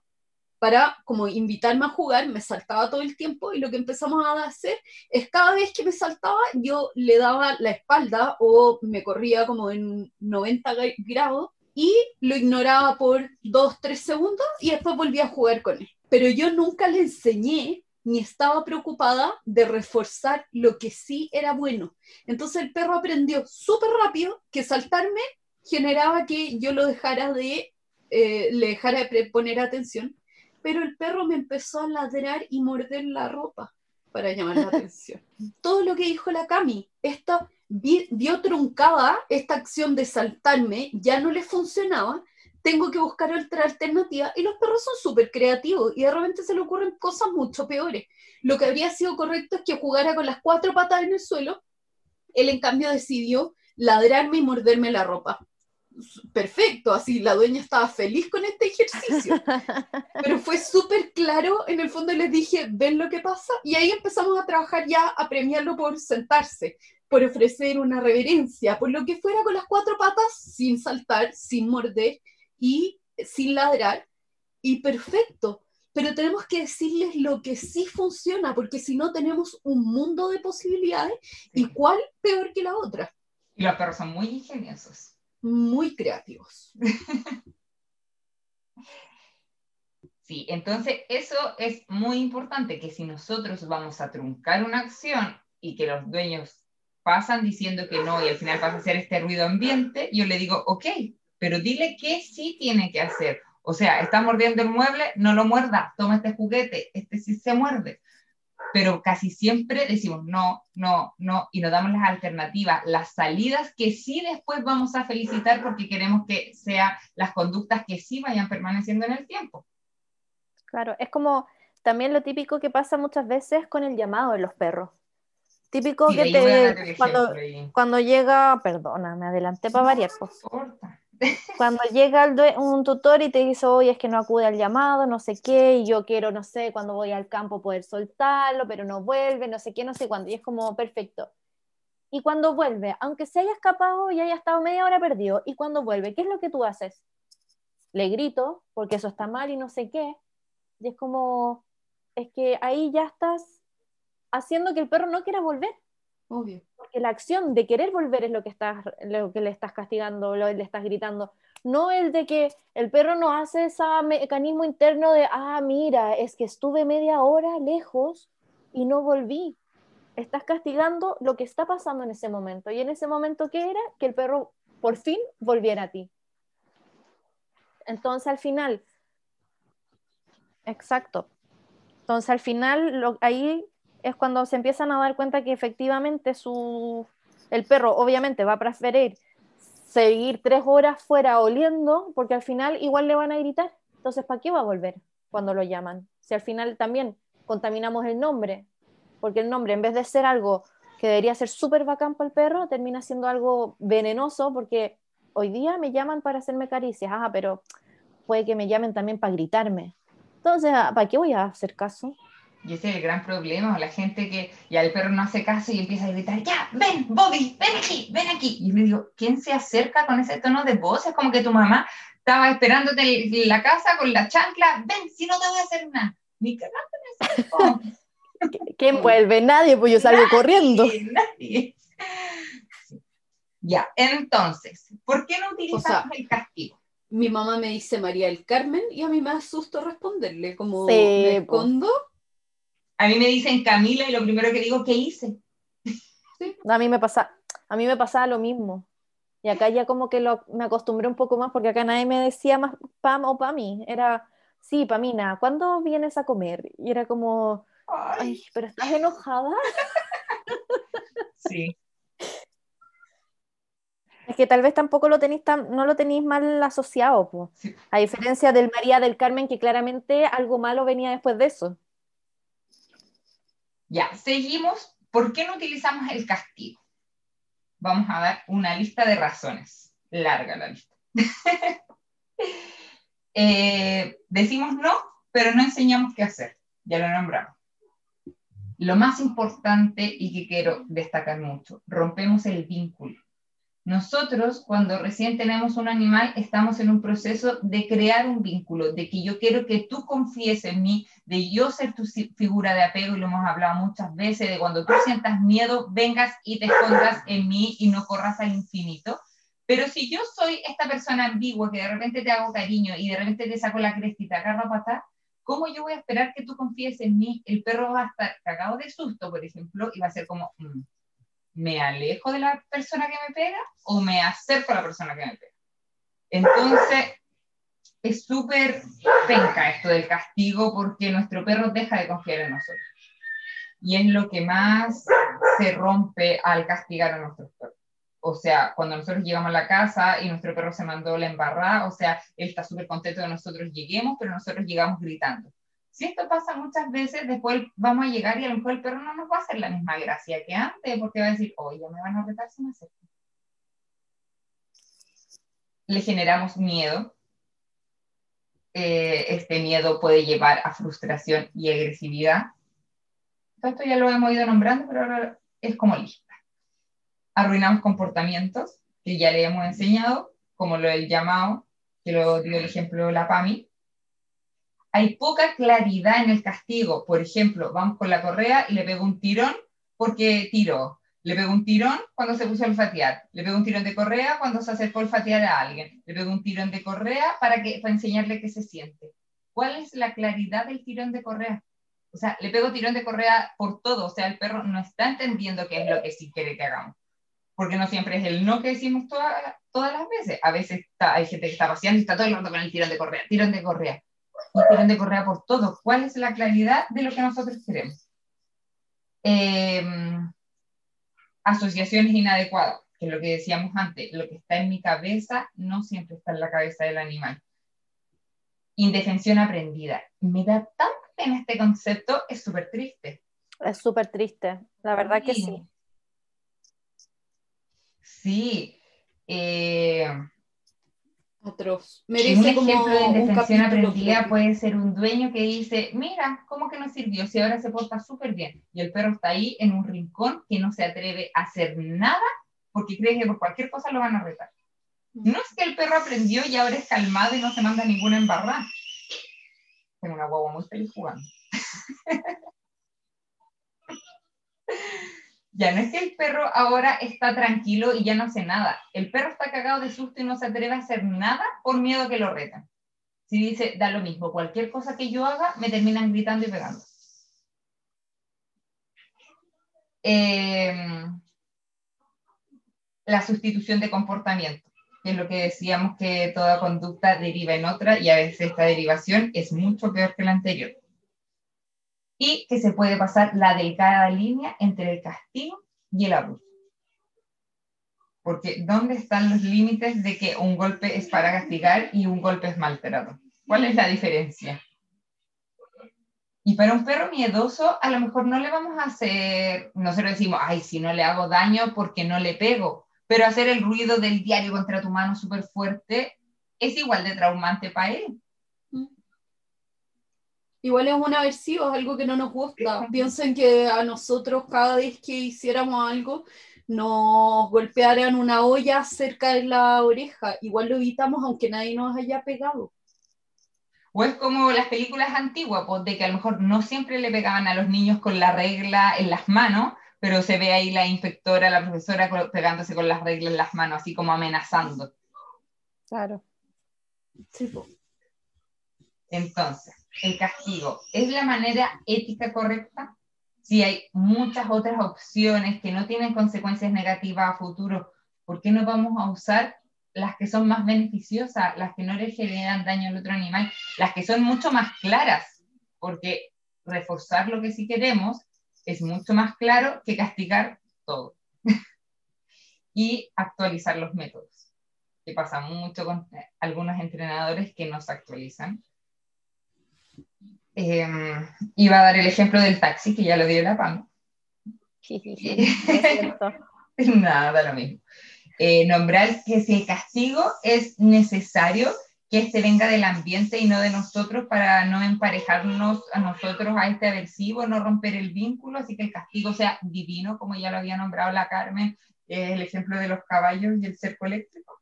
para como invitarme a jugar, me saltaba todo el tiempo y lo que empezamos a hacer es cada vez que me saltaba yo le daba la espalda o me corría como en 90 grados y lo ignoraba por 2, 3 segundos y después volvía a jugar con él. Pero yo nunca le enseñé ni estaba preocupada de reforzar lo que sí era bueno. Entonces el perro aprendió súper rápido que saltarme generaba que yo lo dejara de, eh, le dejara de poner atención, pero el perro me empezó a ladrar y morder la ropa para llamar la [LAUGHS] atención. Todo lo que dijo la Cami, esta vio truncada esta acción de saltarme, ya no le funcionaba, tengo que buscar otra alternativa y los perros son súper creativos y de repente se le ocurren cosas mucho peores. Lo que habría sido correcto es que jugara con las cuatro patas en el suelo, él en cambio decidió ladrarme y morderme la ropa perfecto, así la dueña estaba feliz con este ejercicio. [LAUGHS] Pero fue súper claro, en el fondo les dije, ven lo que pasa, y ahí empezamos a trabajar ya, a premiarlo por sentarse, por ofrecer una reverencia, por lo que fuera con las cuatro patas, sin saltar, sin morder y sin ladrar, y perfecto. Pero tenemos que decirles lo que sí funciona, porque si no tenemos un mundo de posibilidades, y cuál peor que la otra. Y los perros son muy ingeniosos muy creativos. Sí, entonces eso es muy importante, que si nosotros vamos a truncar una acción y que los dueños pasan diciendo que no y al final pasa a hacer este ruido ambiente, yo le digo, ok, pero dile qué sí tiene que hacer. O sea, está mordiendo el mueble, no lo muerda, toma este juguete, este sí se muerde. Pero casi siempre decimos no, no, no, y nos damos las alternativas, las salidas que sí después vamos a felicitar porque queremos que sean las conductas que sí vayan permaneciendo en el tiempo. Claro, es como también lo típico que pasa muchas veces con el llamado de los perros. Típico que te, cuando, cuando, llega, perdona, me adelanté para variar. Cuando llega un tutor y te dice, oye, es que no acude al llamado, no sé qué, y yo quiero, no sé, cuando voy al campo poder soltarlo, pero no vuelve, no sé qué, no sé cuándo, y es como perfecto. Y cuando vuelve, aunque se haya escapado y haya estado media hora perdido, y cuando vuelve, ¿qué es lo que tú haces? Le grito, porque eso está mal y no sé qué, y es como, es que ahí ya estás haciendo que el perro no quiera volver. Obvio. Porque la acción de querer volver es lo que, estás, lo que le estás castigando, lo le estás gritando. No el de que el perro no hace ese mecanismo interno de, ah, mira, es que estuve media hora lejos y no volví. Estás castigando lo que está pasando en ese momento. Y en ese momento, ¿qué era? Que el perro por fin volviera a ti. Entonces, al final, Exacto. Entonces al final ahí es cuando se empiezan a dar cuenta que efectivamente su, el perro obviamente va a preferir seguir tres horas fuera oliendo porque al final igual le van a gritar. Entonces, ¿para qué va a volver cuando lo llaman? Si al final también contaminamos el nombre, porque el nombre en vez de ser algo que debería ser súper bacán para el perro, termina siendo algo venenoso porque hoy día me llaman para hacerme caricias, ajá, pero puede que me llamen también para gritarme. Entonces, ah, ¿para qué voy a hacer caso? Y ese es el gran problema, la gente que ya el perro no hace caso y empieza a gritar, ya, ven, Bobby, ven aquí, ven aquí. Y yo le digo, ¿quién se acerca con ese tono de voz? Es como que tu mamá estaba esperándote en la casa con la chancla, ven, si no te voy a hacer nada. Ni cagando [LAUGHS] ¿Quién vuelve? Nadie, pues yo salgo corriendo. Nadie. Ya, entonces, ¿por qué no utilizamos el castigo? mi mamá me dice María del Carmen y a mí me asusto responderle, como me escondo. A mí me dicen Camila y lo primero que digo, ¿qué hice? A mí me pasa, a mí me pasaba lo mismo. Y acá ya como que lo, me acostumbré un poco más porque acá nadie me decía más Pam o Pami. Era, sí, Pamina, ¿cuándo vienes a comer? Y era como, ay pero estás enojada. Sí. Es que tal vez tampoco lo tenéis no lo tenéis mal asociado, a diferencia del María del Carmen, que claramente algo malo venía después de eso. Ya, seguimos. ¿Por qué no utilizamos el castigo? Vamos a dar una lista de razones. Larga la lista. [LAUGHS] Eh, decimos no, pero no enseñamos qué hacer. Ya lo nombramos. Lo más importante y que quiero destacar mucho, rompemos el vínculo nosotros, cuando recién tenemos un animal, estamos en un proceso de crear un vínculo, de que yo quiero que tú confíes en mí, de yo ser tu figura de apego, y lo hemos hablado muchas veces, de cuando tú sientas miedo, vengas y te escondas en mí y no corras al infinito. Pero si yo soy esta persona ambigua que de repente te hago cariño y de repente te saco la cresta y te agarro ¿cómo yo voy a esperar que tú confíes en mí? El perro va a estar cagado de susto, por ejemplo, y va a ser como, mm, ¿me alejo de la persona que me pega o me acerco a la persona que me pega? Entonces, es súper penca esto del castigo porque nuestro perro deja de confiar en nosotros. Y es lo que más se rompe al castigar a nuestros perros. O sea, cuando nosotros llegamos a la casa y nuestro perro se mandó la embarrada, o sea, él está súper contento de nosotros lleguemos, pero nosotros llegamos gritando. Si esto pasa muchas veces, después vamos a llegar y a lo mejor el perro no nos va a hacer la misma gracia que antes, porque va a decir, oye, me van a retar si me acerco. Le generamos miedo. Eh, este miedo puede llevar a frustración y agresividad. esto ya lo hemos ido nombrando, pero ahora es como lista. Arruinamos comportamientos que ya le hemos enseñado, como lo del llamado, que lo dio el ejemplo la PAMI, hay poca claridad en el castigo. Por ejemplo, vamos con la correa y le pego un tirón porque tiró. Le pego un tirón cuando se puso a olfatear. Le pego un tirón de correa cuando se acercó a olfatear a alguien. Le pego un tirón de correa para, que, para enseñarle qué se siente. ¿Cuál es la claridad del tirón de correa? O sea, le pego tirón de correa por todo, o sea, el perro no está entendiendo qué es lo que sí quiere que hagamos. Porque no siempre es el no que decimos todas las veces. A veces hay gente que está paseando y está todo el rato con el tirón de correa, tirón de correa. Y tirón de correa por todo. ¿Cuál es la claridad de lo que nosotros queremos? Em, asociaciones inadecuadas, que es lo que decíamos antes, lo que está en mi cabeza no siempre está en la cabeza del animal. Indefensión aprendida. Me da tan en este concepto, es súper triste. Es súper triste, la verdad que sí. Sí. Eh, Atroz. un ejemplo de indefensión aprendida puede ser un dueño que dice, mira, ¿cómo que no sirvió? Si ahora se porta súper bien. Y el perro está ahí en un rincón que no se atreve a hacer nada porque cree que por cualquier cosa lo van a retar. No es que el perro aprendió y ahora es calmado y no se manda ninguna embarrada. Tengo una guagua muy feliz jugando. [LAUGHS] ya no es que el perro ahora está tranquilo y ya no hace nada. El perro está cagado de susto y no se atreve a hacer nada por miedo que lo retan. Si dice, da lo mismo, cualquier cosa que yo haga, me terminan gritando y pegando. Em, la sustitución de comportamiento que es lo que decíamos que toda conducta deriva en otra y a veces esta derivación es mucho peor que la anterior. Y que se puede pasar la delgada línea entre el castigo y el abuso. Porque ¿dónde están los límites de que un golpe es para castigar y un golpe es maltrato? ¿Cuál es la diferencia? Y para un perro miedoso, a lo mejor no le vamos a hacer, no se lo decimos, ay, si no le hago daño porque no le pego, pero hacer el ruido del diario contra tu mano súper fuerte es igual de traumante para él. Igual es un aversivo, es algo que no nos gusta. Piensen que a nosotros cada vez que hiciéramos algo nos golpearan una olla cerca de la oreja. Igual lo evitamos aunque nadie nos haya pegado. O es como las películas antiguas, pues, de que a lo mejor no siempre le pegaban a los niños con la regla en las manos, pero se ve ahí la inspectora, la profesora pegándose con las reglas en las manos, así como amenazando. Claro. Sí, Entonces, el castigo, ¿es la manera ética correcta? Si hay muchas otras opciones que no tienen consecuencias negativas a futuro, ¿por qué no vamos a usar las que son más beneficiosas, las que no le generan daño al otro animal, las que son mucho más claras? Porque reforzar lo que sí queremos es mucho más claro que castigar todo. [LAUGHS] y actualizar los métodos, que pasa mucho con algunos entrenadores que no se actualizan. Em, iba a dar el ejemplo del taxi, que ya lo dio la PAN. [LAUGHS] Nada, lo mismo. Eh, nombrar que si el castigo es necesario, que este venga del ambiente y no de nosotros para no emparejarnos a nosotros a este aversivo, no romper el vínculo, así que el castigo sea divino, como ya lo había nombrado la Carmen, el ejemplo de los caballos y el cerco eléctrico.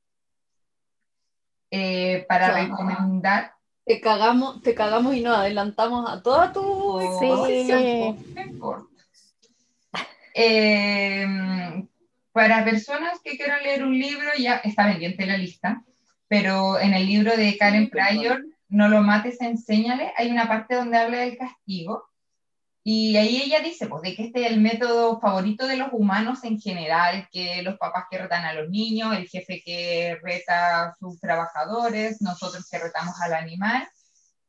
Eh, para recomendar. Te cagamos, te cagamos y nos adelantamos a toda tu sí. Eh, para personas que quieran leer un libro, ya está pendiente la lista pero en el libro de Karen Pryor, No lo mates, enséñale, hay una parte donde habla del castigo. Y ahí ella dice, pues, de que este es el método favorito de los humanos en general, que los papás que retan a los niños, el jefe que reta a sus trabajadores, nosotros que retamos al animal,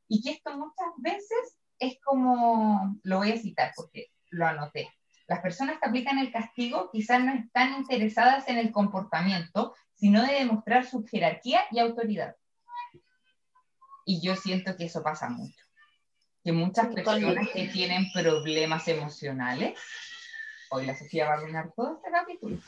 y que esto muchas veces es como, lo voy a citar porque lo anoté, las personas que aplican el castigo quizás no están interesadas en el comportamiento, sino de demostrar su jerarquía y autoridad. Y yo siento que eso pasa mucho. Que muchas personas que tienen problemas emocionales, hoy la Sofía va a arruinar todo este capítulo.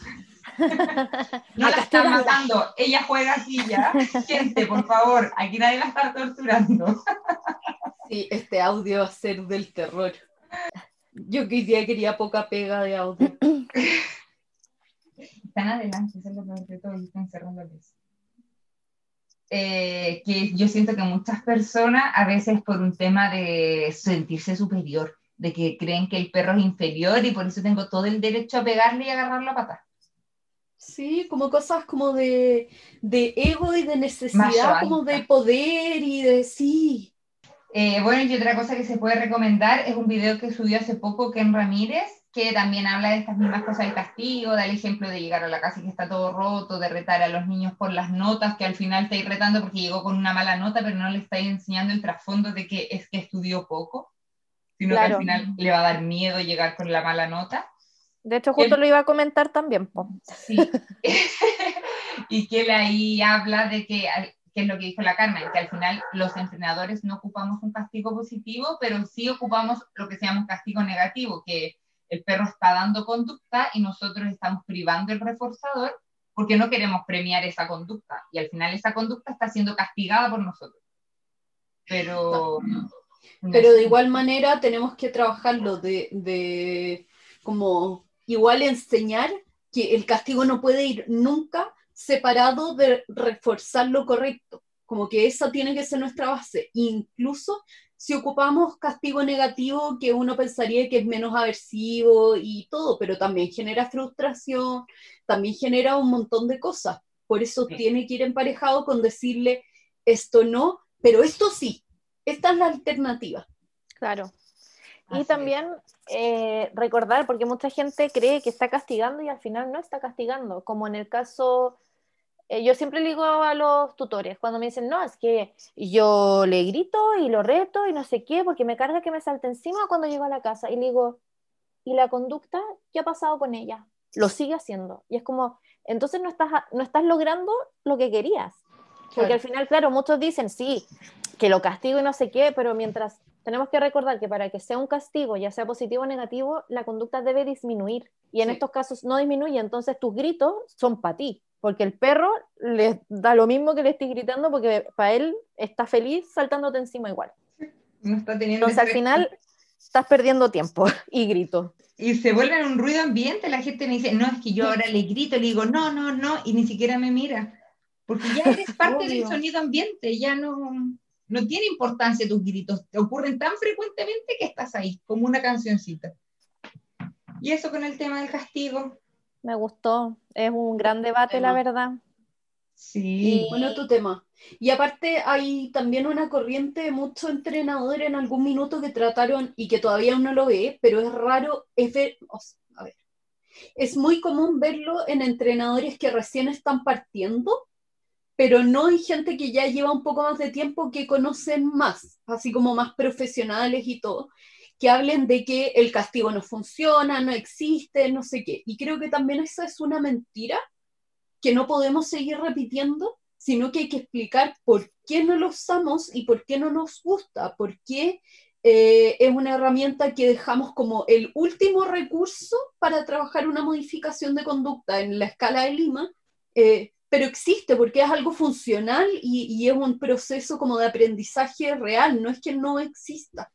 [LAUGHS] no la está matando, ella juega aquí ya. Gente, por favor, aquí nadie la está torturando. [LAUGHS] sí, este audio va a ser del terror. Yo quería, quería poca pega de audio. están adelante, es lo peor de todo, están cerrando eh, que yo siento que muchas personas, a veces por un tema de sentirse superior, de que creen que el perro es inferior y por eso tengo todo el derecho a pegarle y agarrarlo a patar. Sí, como cosas como de, de ego y de necesidad, como de poder y de sí. Eh, bueno, y otra cosa que se puede recomendar es un video que subió hace poco Ken Ramírez, que también habla de estas mismas cosas de castigo, da el ejemplo de llegar a la casa y que está todo roto, de retar a los niños por las notas, que al final estáis retando porque llegó con una mala nota, pero no le estáis enseñando el trasfondo de que es que estudió poco, sino que al final le va a dar miedo llegar con la mala nota. De hecho, justo lo iba a comentar también. Sí. [LAUGHS] y que él ahí habla de que, que es lo que dijo la Carmen, que al final los entrenadores no ocupamos un castigo positivo, pero sí ocupamos lo que se llama un castigo negativo, que el perro está dando conducta y nosotros estamos privando el reforzador porque no queremos premiar esa conducta. Y al final esa conducta está siendo castigada por nosotros. Pero, pero de igual manera tenemos que trabajarlo de, de como igual enseñar que el castigo no puede ir nunca separado de reforzar lo correcto, como que esa tiene que ser nuestra base, incluso si ocupamos castigo negativo que uno pensaría que es menos aversivo y todo, pero también genera frustración, también genera un montón de cosas. Por eso tiene que ir emparejado con decirle esto no, pero esto sí. Esta es la alternativa. Claro. y también eh, recordar, porque mucha gente cree que está castigando y al final no está castigando, como en el caso eh, yo siempre le digo a los tutores, cuando me dicen, no, es que yo le grito y lo reto y no sé qué, porque me carga que me salte encima cuando llego a la casa. Y le digo, ¿y la conducta? ¿Qué ha pasado con ella? Lo sigue haciendo. Y es como, entonces no estás, no estás logrando lo que querías. Porque al final, claro, muchos dicen, sí, que lo castigo y no sé qué, pero mientras tenemos que recordar que para que sea un castigo, ya sea positivo o negativo, la conducta debe disminuir. Y en estos casos no disminuye, entonces tus gritos son para ti porque el perro le da lo mismo que le estés gritando porque para él está feliz saltándote encima igual. No está teniendo Entonces al final estás perdiendo tiempo y grito. Y se vuelve un ruido ambiente, la gente me dice, no, es que yo ahora le grito, le digo, no, no, no, y ni siquiera me mira, porque ya eres [LAUGHS] parte del sonido ambiente, ya no, no tiene importancia tus gritos, te ocurren tan frecuentemente que estás ahí, como una cancioncita. Y eso con el tema del castigo, me gustó. Es un gran debate, la verdad. Sí, bueno, tu tema. Y aparte hay también una corriente de muchos entrenadores en algún minuto que trataron y que todavía uno lo ve, pero es raro, es ver, a ver, es muy común verlo en entrenadores que recién están partiendo, pero no hay gente que ya lleva un poco más de tiempo que conocen más, así como más profesionales y todo que hablen de que el castigo no funciona, no existe, no sé qué. Y creo que también esa es una mentira que no podemos seguir repitiendo, sino que hay que explicar por qué no lo usamos y por qué no nos gusta, por qué eh, es una herramienta que dejamos como el último recurso para trabajar una modificación de conducta en la escala de Lima, eh, pero existe porque es algo funcional y, y, es un proceso como de aprendizaje real, no es que no exista.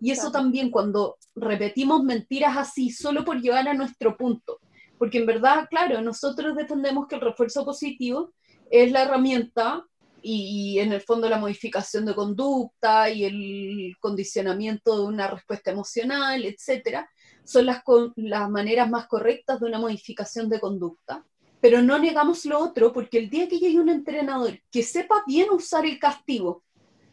Y eso también cuando repetimos mentiras así, solo por llevar a nuestro punto. Porque en verdad, claro, nosotros defendemos que el refuerzo positivo es la herramienta y, en el fondo la modificación de conducta y el condicionamiento de una respuesta emocional, etcétera, son las, las maneras más correctas de una modificación de conducta. Pero no negamos lo otro porque el día que llegue un entrenador que sepa bien usar el castigo,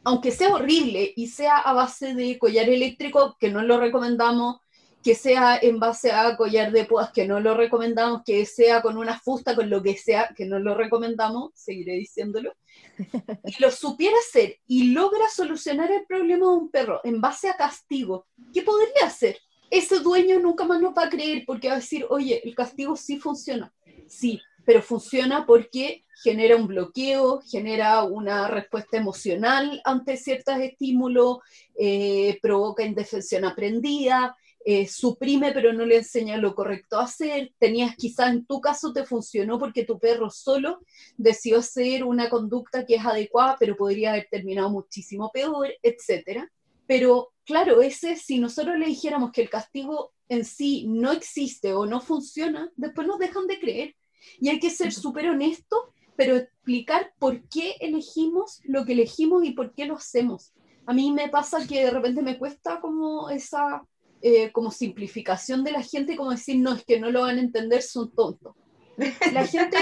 aunque sea horrible y sea a base de collar eléctrico, que no lo recomendamos, que sea en base a collar de púas, que no lo recomendamos, que sea con una fusta, con lo que sea, que no lo recomendamos, seguiré diciéndolo, [LAUGHS] y lo supiera hacer y logra solucionar el problema de un perro en base a castigo, ¿qué podría hacer? Ese dueño nunca más nos va a creer porque va a decir, oye, el castigo sí funciona. Sí, pero funciona porque genera un bloqueo, genera una respuesta emocional ante ciertos estímulos, eh, provoca indefensión aprendida, eh, suprime pero no le enseña lo correcto a hacer. Tenías quizás en tu caso te funcionó porque tu perro solo decidió hacer una conducta que es adecuada, pero podría haber terminado muchísimo peor, etc. Pero claro, ese si nosotros le dijéramos que el castigo en sí no existe o no funciona, después nos dejan de creer y hay que ser súper honesto, pero explicar por qué elegimos lo que elegimos y por qué lo hacemos. A mí me pasa que de repente me cuesta como esa eh, como simplificación de la gente, como decir, no, es que no lo van a entender, son tontos. La gente,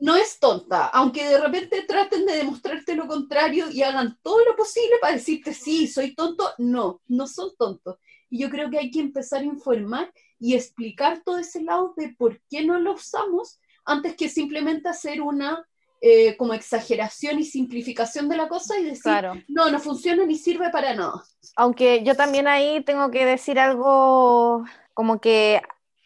no es tonta, aunque de repente traten de demostrarte lo contrario y hagan todo lo posible para decirte, sí, soy tonto, no, no son tontos. Y yo creo que hay que empezar a informar y explicar todo ese lado de por qué no lo usamos antes que simplemente hacer una eh, como exageración y simplificación de la cosa y decir, no, no funciona ni sirve para nada. Aunque yo también ahí tengo que decir algo como que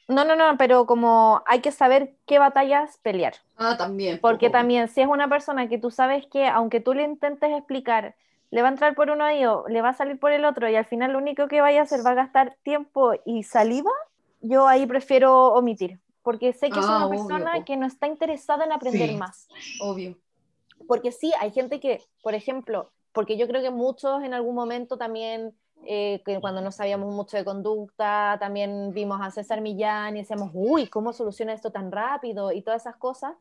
no, no, no, pero como hay que saber qué batallas pelear. Ah, también. Porque también, si es una persona que tú sabes que, aunque tú le intentes explicar, le va a entrar por uno oído, le va a salir por el otro, y al final lo único que vaya a hacer va a gastar tiempo y saliva, yo ahí prefiero omitir. Porque sé que es una ah, persona que no está interesada en aprender más. Obvio. Porque sí, hay gente que, por ejemplo, porque yo creo que muchos en algún momento también eh, que cuando no sabíamos mucho de conducta, también vimos a César Millán y decíamos, uy, ¿cómo soluciona esto tan rápido? Y todas esas cosas,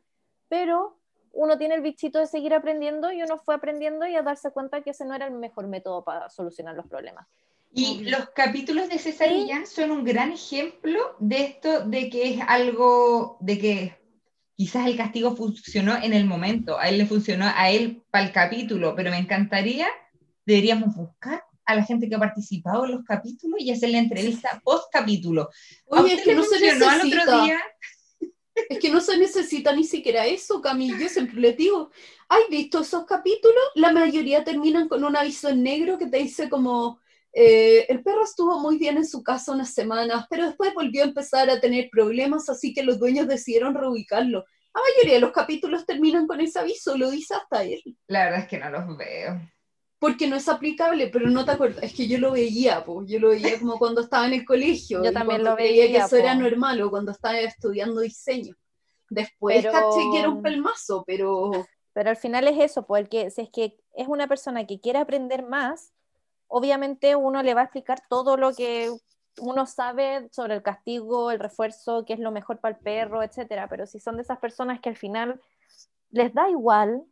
pero uno tiene el bichito de seguir aprendiendo y uno fue aprendiendo y a darse cuenta que ese no era el mejor método para solucionar los problemas. Y los capítulos de César Millán son un gran ejemplo de esto, de que es algo, de que quizás el castigo funcionó en el momento, a él le funcionó a él para el capítulo, pero me encantaría, deberíamos buscar a la gente que ha participado en los capítulos y hacer la entrevista post capítulo. Oye, es que no se necesita. [LAUGHS] Es que no se necesita ni siquiera eso, Camille. Yo siempre les digo, ¿has visto esos capítulos? La mayoría terminan con un aviso en negro que te dice como, eh, el perro estuvo muy bien en su casa unas semanas, pero después volvió a empezar a tener problemas, así que los dueños decidieron reubicarlo. La mayoría de los capítulos terminan con ese aviso, lo dice hasta él. La verdad es que no los veo porque no es aplicable, pero no te acuerdas, es que yo lo veía, pues, yo lo veía como cuando estaba en el colegio. [LAUGHS] Yo también lo veía. que eso era normal o cuando estaba estudiando diseño. Después caché que era un pelmazo, pero... Pero al final es eso, porque si es que es una persona que quiere aprender más, obviamente uno le va a explicar todo lo que uno sabe sobre el castigo, el refuerzo, qué es lo mejor para el perro, etcétera. Pero si son de esas personas que al final les da igual,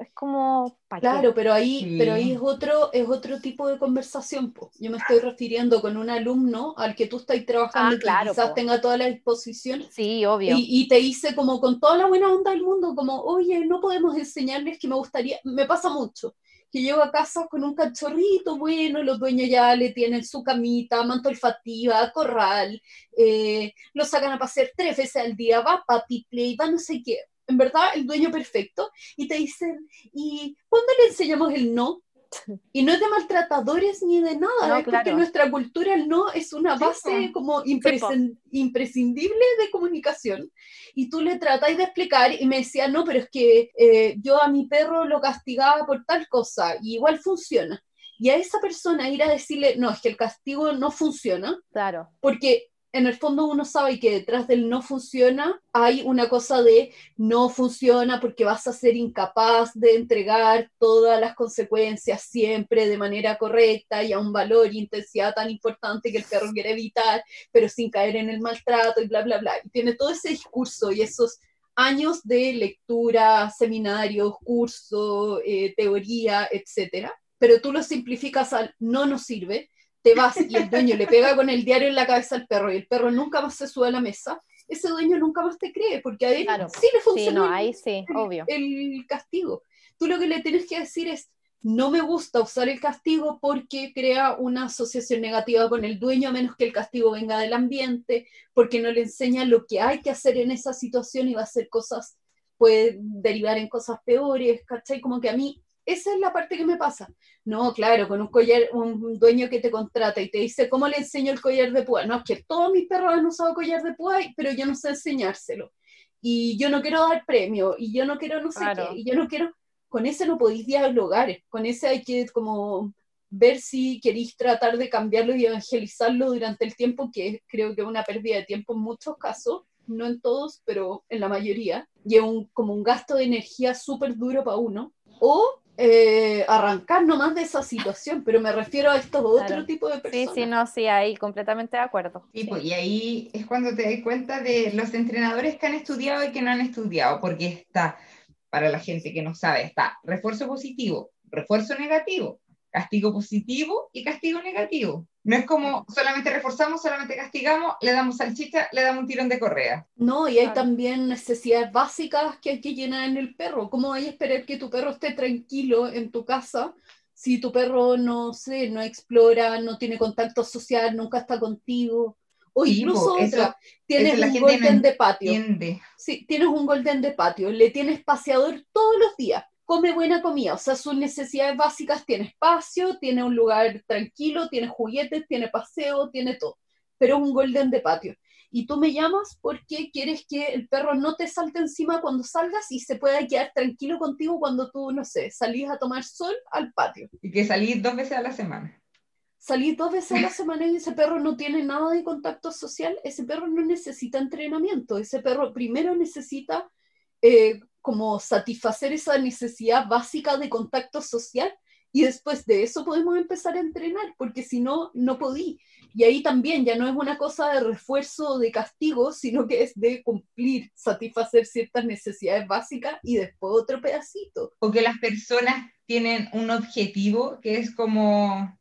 es como claro pero ahí pero ahí es otro es otro tipo de conversación yo me estoy refiriendo con un alumno al que tú estás trabajando ah, que quizás tenga toda la disposición sí obvio. y, te dice como con toda la buena onda del mundo como oye no podemos enseñarles que me gustaría me pasa mucho que llego a casa con un cachorrito bueno, los dueños ya le tienen su camita, manto olfativa, corral, eh, lo sacan a pasear tres veces al día, va papi play, va no sé qué en verdad el dueño perfecto, y te dicen, ¿y cuándo le enseñamos el no? [LAUGHS] Y no es de maltratadores ni de nada, es porque nuestra cultura no es una base como imprescindible de comunicación. Y tú le tratáis de explicar y me decía, no, pero es que eh, yo a mi perro lo castigaba por tal cosa, y igual funciona. Y a esa persona ir a decirle, no, es que el castigo no funciona. Claro. Porque en el fondo uno sabe que detrás del no funciona hay una cosa de no funciona porque vas a ser incapaz de entregar todas las consecuencias siempre de manera correcta y a un valor y intensidad tan importante que el perro quiere evitar, pero sin caer en el maltrato y bla, bla, bla. Y tiene todo ese discurso y esos años de lectura, seminarios, curso, eh, teoría, etcétera. Pero tú lo simplificas al no nos sirve te vas y el dueño le pega con el diario en la cabeza al perro y el perro nunca más se sube a la mesa, ese dueño nunca más te cree, porque a él sí le funciona el, castigo. Tú lo que le tienes que decir es, no me gusta usar el castigo porque crea una asociación negativa con el dueño, a menos que el castigo venga del ambiente, porque no le enseña lo que hay que hacer en esa situación y va a hacer cosas, puede derivar en cosas peores, ¿cachai? Como que a mí esa es la parte que me pasa. No, claro, con un collar, un dueño que te contrata y te dice, ¿cómo le enseño el collar de púa? No, es que todos mis perros han usado collar de púa, pero yo no sé enseñárselo. Y yo no quiero dar premio, y yo no quiero no sé qué, y yo no quiero... Con ese no podéis dialogar, con ese hay que como ver si queréis tratar de cambiarlo y evangelizarlo durante el tiempo, que creo que es una pérdida de tiempo en muchos casos, no en todos, pero en la mayoría, y es un, como un gasto de energía súper duro para uno. O eh, arrancar nomás de esa situación, pero me refiero a estos otro tipo de personas. Sí, sí, no, sí, ahí completamente de acuerdo. Sí, Pues, y ahí es cuando te das cuenta de los entrenadores que han estudiado y que no han estudiado, porque está, para la gente que no sabe, está refuerzo positivo, refuerzo negativo, castigo positivo y castigo negativo. No es como solamente reforzamos, solamente castigamos, le damos salchicha, le damos un tirón de correa. No, y hay Claro. también necesidades básicas que hay que llenar en el perro. ¿Cómo hay a esperar que tu perro esté tranquilo en tu casa si tu perro no sé, no explora, no tiene contacto social, nunca está contigo? O incluso otra, tienes eso la un gente no golden de patio. Entiende. Sí, tienes un golden de patio, le tienes paseador todos los días, come buena comida, o sea, sus necesidades básicas, tiene espacio, tiene un lugar tranquilo, tiene juguetes, tiene paseo, tiene todo, pero es un golden de patio. Y tú me llamas porque quieres que el perro no te salte encima cuando salgas y se pueda quedar tranquilo contigo cuando tú, no sé, salís a tomar sol al patio. Y que salís dos veces a la semana. Salís dos veces a la [LAUGHS] semana y ese perro no tiene nada de contacto social, ese perro no necesita entrenamiento, ese perro primero necesita eh, como satisfacer esa necesidad básica de contacto social y después de eso podemos empezar a entrenar, porque si no, no podí. Y ahí también ya no es una cosa de refuerzo o de castigo, sino que es de cumplir, satisfacer ciertas necesidades básicas y después otro pedacito. O que las personas tienen un objetivo que es como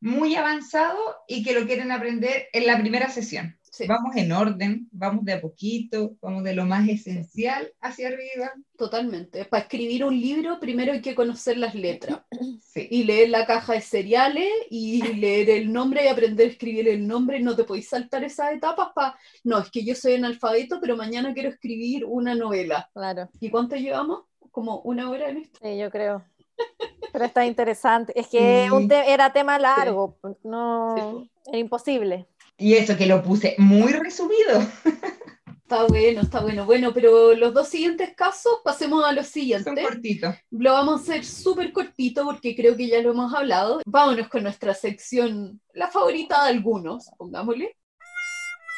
muy avanzado y que lo quieren aprender en la primera sesión. Sí. Vamos en orden, vamos de a poquito, vamos de lo más esencial hacia arriba. Totalmente. Para escribir un libro primero hay que conocer las letras. Sí. y leer la caja de cereales y leer el nombre y aprender a escribir el nombre. No te podéis saltar esas etapas para, no, es que yo soy analfabeto, pero mañana quiero escribir una novela. Claro, ¿Y cuánto llevamos? Como una hora en esto. sí, yo creo. Pero está interesante. Es que Sí. un te- era tema largo, no, Sí, era imposible. Y eso que lo puse muy resumido. Está bueno, está bueno. Bueno, pero los dos siguientes casos, pasemos a los Son siguientes. cortitos. Lo vamos a hacer súper cortito porque creo que ya lo hemos hablado. Vámonos con nuestra sección, la favorita de algunos, pongámosle.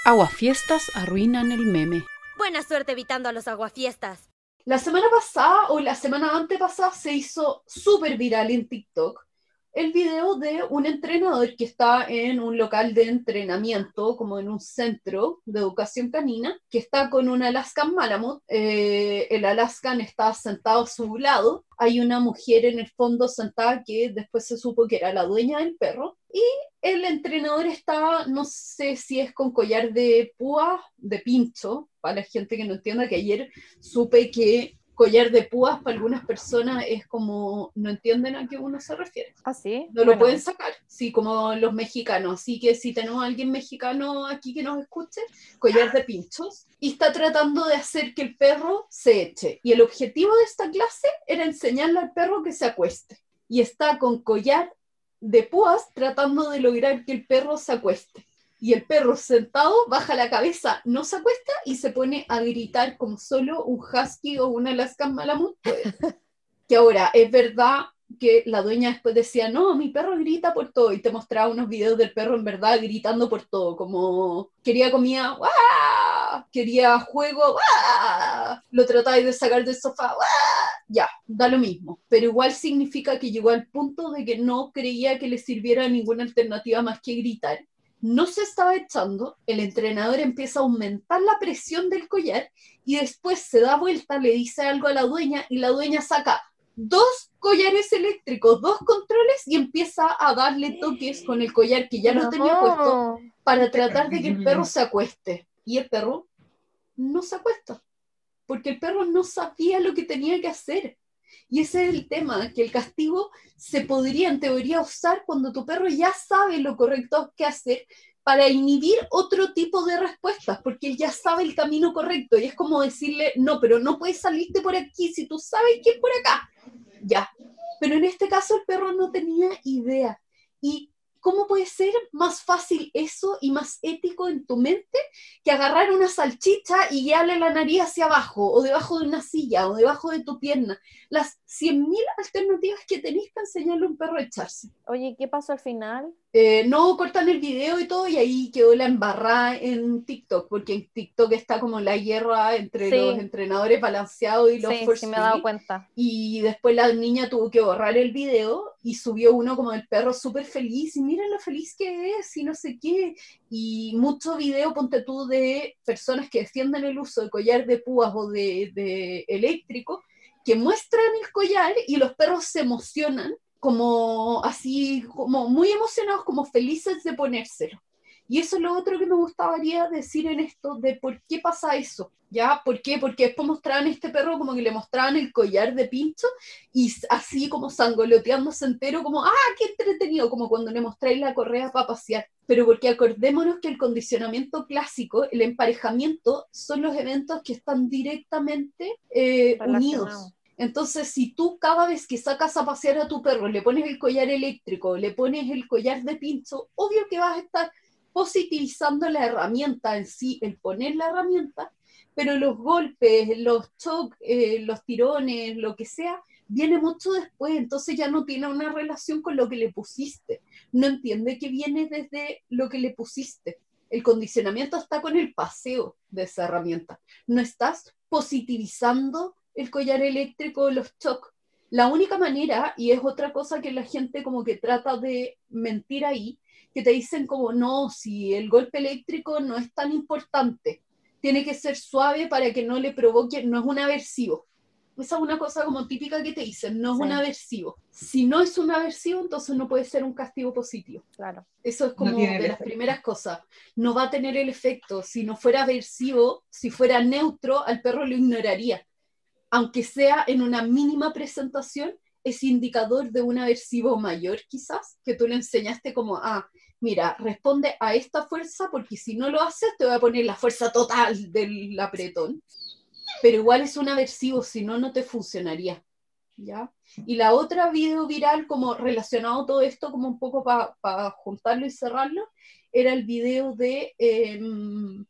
Aguafiestas arruinan el meme. Buena suerte evitando a los aguafiestas. La semana pasada o la semana antepasada se hizo súper viral en TikTok el video de un entrenador que está en un local de entrenamiento, como en un centro de educación canina, que está con un Alaskan Malamute. Eh, el Alaskan está sentado a su lado. Hay una mujer en el fondo sentada que después se supo que era la dueña del perro. Y el entrenador está, no sé si es con collar de púa, de pincho, para la gente que no entienda, que ayer supe que collar de púas para algunas personas es como, no entienden a qué uno se refiere. ¿Ah, sí? No lo pueden sacar, sí, como los mexicanos. Así que si tenemos a alguien mexicano aquí que nos escuche, collar de pinchos, y está tratando de hacer que el perro se eche. Y el objetivo de esta clase era enseñarle al perro que se acueste. Y está con collar de púas tratando de lograr que el perro se acueste. Y el perro sentado baja la cabeza, no se acuesta y se pone a gritar como solo un husky o un Alaskan Malamute puede. [LAUGHS] Que ahora, es verdad que la dueña después decía, no, mi perro grita por todo, y te mostraba unos videos del perro en verdad gritando por todo, como quería comida, quería juego, lo tratáis de sacar del sofá, ya, da lo mismo, pero igual significa que llegó al punto de que no creía que le sirviera ninguna alternativa más que gritar. No se estaba echando, el entrenador empieza a aumentar la presión del collar y después se da vuelta, le dice algo a la dueña y la dueña saca dos collares eléctricos, dos controles y empieza a darle toques con el collar que ya lo tenía puesto no. para tratar de que el perro se acueste. Y el perro no se acuesta, porque el perro no sabía lo que tenía que hacer. Y ese es el tema, que el castigo se podría en teoría usar cuando tu perro ya sabe lo correcto que hacer para inhibir otro tipo de respuestas, porque él ya sabe el camino correcto y es como decirle, no, pero no puedes salirte por aquí si tú sabes que es por acá. Ya. Pero en este caso el perro no tenía idea. ¿Y cómo puede ser más fácil eso y más ético en tu mente que agarrar una salchicha y guiarle la nariz hacia abajo, o debajo de una silla, o debajo de tu pierna? Las 100.000 alternativas que tenéis para enseñarle a un perro a echarse. Oye, ¿qué pasó al final? Eh, no cortan el video y todo, y ahí quedó la embarrada en TikTok, porque en TikTok está como la guerra entre Sí. los entrenadores balanceados y los Sí, sí me he dado cuenta. Y después la niña tuvo que borrar el video y subió uno como el perro súper feliz y miren lo feliz que es y no sé qué. Y mucho video, ponte tú, de personas que defienden el uso de collar de púas o de, de eléctrico, que muestran el collar y los perros se emocionan como así, como muy emocionados, como felices de ponérselo. Y eso es lo otro que me gustaría decir en esto, de por qué pasa eso, ¿ya? ¿Por qué? Porque después mostraban este perro como que le mostraban el collar de pincho y así como sangoloteándose entero, como, ¡ah, qué entretenido! Como cuando le mostráis la correa para pasear. Pero porque acordémonos que el condicionamiento clásico, el emparejamiento, son los eventos que están directamente eh, unidos. Entonces, si tú cada vez que sacas a pasear a tu perro le pones el collar eléctrico, le pones el collar de pincho, obvio que vas a estar positivizando la herramienta en sí, el poner la herramienta, pero los golpes, los choques, eh, los tirones, lo que sea, viene mucho después, entonces ya no tiene una relación con lo que le pusiste, no entiende que viene desde lo que le pusiste. El condicionamiento está con el paseo de esa herramienta, no estás positivizando el collar eléctrico los chocs. La única manera, y es otra cosa que la gente como que trata de mentir ahí, que te dicen como, no, si el golpe eléctrico no es tan importante, tiene que ser suave para que no le provoque, no es un aversivo. Esa es una cosa como típica que te dicen, no es un aversivo. Si no es un aversivo, entonces no puede ser un castigo positivo. Claro. Eso es como de las primeras cosas. No va a tener el efecto. Si no fuera aversivo, si fuera neutro, al perro lo ignoraría. Aunque sea en una mínima presentación, es indicador de un aversivo mayor quizás, que tú le enseñaste como, ah, mira, responde a esta fuerza porque si no lo haces te voy a poner la fuerza total del apretón. Pero igual es un aversivo, si no, no te funcionaría. ¿Ya? Y la otra video viral, como relacionado todo esto, como un poco para juntarlo y cerrarlo, era el video de, em,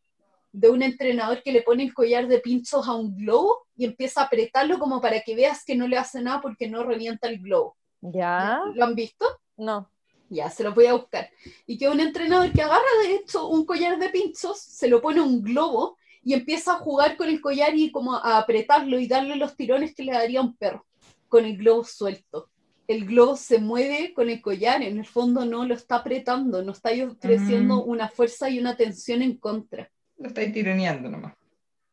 de un entrenador que le pone el collar de pinchos a un globo y empieza a apretarlo como para que veas que no le hace nada porque no revienta el globo. ¿Ya? ¿Lo han visto? No. Ya, se lo voy a buscar. Y que un entrenador que agarra de hecho un collar de pinchos, se lo pone un globo y empieza a jugar con el collar y como a apretarlo y darle los tirones que le daría un perro con el globo suelto. El globo se mueve con el collar, en el fondo no lo está apretando, no está creciendo una fuerza y una tensión en contra. Lo está tironeando nomás.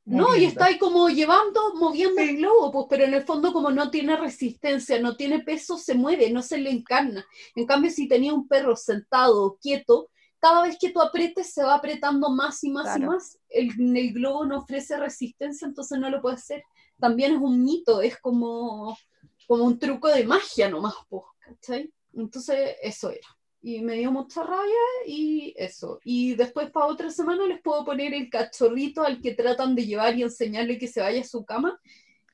No, y está ahí como llevando, moviendo el globo, pues, pero en el fondo como no tiene resistencia, no tiene peso, se mueve, no se le encarna. En cambio, si tenía un perro sentado, quieto, cada vez que tú apretes se va apretando más y más y más. El, el, globo no ofrece resistencia, entonces no lo puede hacer. También es un mito, es como, como un truco de magia nomás, pues, ¿cachai? Entonces, eso era y me dio mucha rabia y eso. Y después para otra semana les puedo poner el cachorrito al que tratan de llevar y enseñarle que se vaya a su cama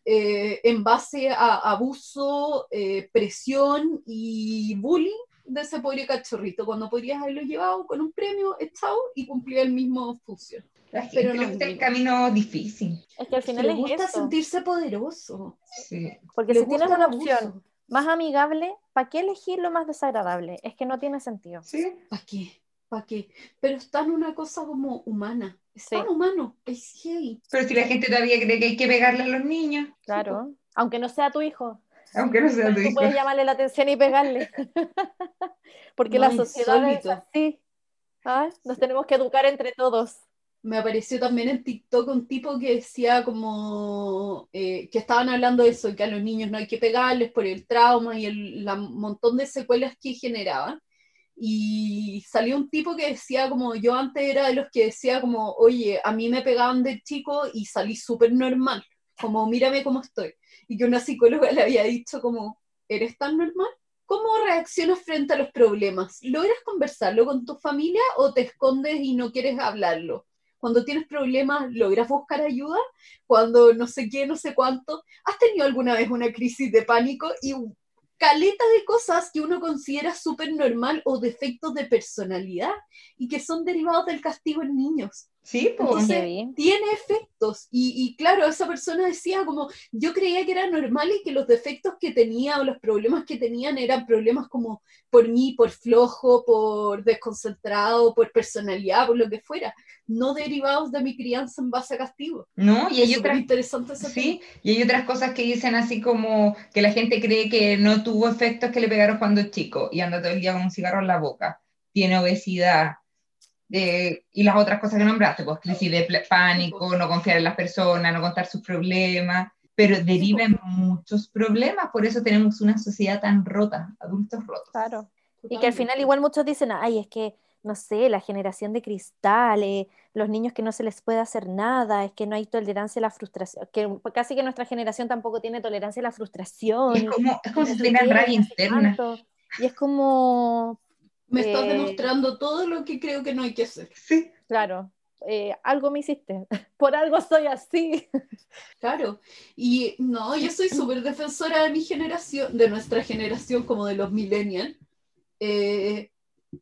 eh, en base a abuso, eh, presión y bullying de ese pobre cachorrito, cuando podrías haberlo llevado con un premio echado y cumplir el mismo función. Pero no es el camino difícil. Es que al final le gusta sentirse poderoso. Sí. Porque si tienes una opción más amigable, ¿para qué elegir lo más desagradable? Es que no tiene sentido. Sí. ¿Para qué? ¿Para qué? Pero está en una cosa como humana. Es tan humano. Es gay. Pero si la gente todavía cree que hay que pegarle a los niños. Claro. Aunque no sea tu hijo. Aunque no sea tu hijo. Tú puedes llamarle la atención y pegarle. [LAUGHS] Porque la sociedad es así. ¿Ah? Nos tenemos que educar entre todos me apareció también en TikTok un tipo que decía como eh, que estaban hablando de eso, que a los niños no hay que pegarles por el trauma y el montón de secuelas que generaban. Y salió un tipo que decía como, yo antes era de los que decía como, oye, a mí me pegaban de chico y salí súper normal, como mírame cómo estoy. Y que una psicóloga le había dicho como, ¿eres tan normal? ¿Cómo reaccionas frente a los problemas? ¿Logras conversarlo con tu familia o te escondes y no quieres hablarlo? Cuando tienes problemas, logras buscar ayuda, cuando no sé qué, no sé cuánto. ¿Has tenido alguna vez una crisis de pánico y caleta de cosas que uno considera súper normal o defectos de personalidad y que son derivados del castigo en niños? Sí, pues. tiene efectos. Y, y, claro, esa persona decía como, yo creía que era normal y que los defectos que tenía o los problemas que tenían eran problemas como por mí, por flojo, por desconcentrado, por personalidad, por lo que fuera, no derivados de mi crianza en base a castigo. No, y hay otras interesante Sí, y hay otras cosas que dicen así como que la gente cree que no tuvo efectos que le pegaron cuando es chico y anda todo el día con un cigarro en la boca, tiene obesidad, y las otras cosas que nombraste, pues crisis de pánico, no confiar en las personas, no contar sus problemas. pero deriva en muchos problemas, por eso tenemos una sociedad tan rota, adultos rotos. Claro. Y que al final igual muchos dicen, ay, es que, no sé, la generación de cristal, eh, los niños que no se les puede hacer nada, es que no hay tolerancia a la frustración, que casi que nuestra generación tampoco tiene tolerancia a la frustración. Es como, es como no si sé tuviera qué, rabia interna. Y es como, Me estás Eh, demostrando todo lo que creo que no hay que hacer. Sí. claro, eh, algo me hiciste, [LAUGHS] por algo soy así. Claro, y no, yo soy súper defensora de mi generación, de nuestra generación como de los millennials, eh,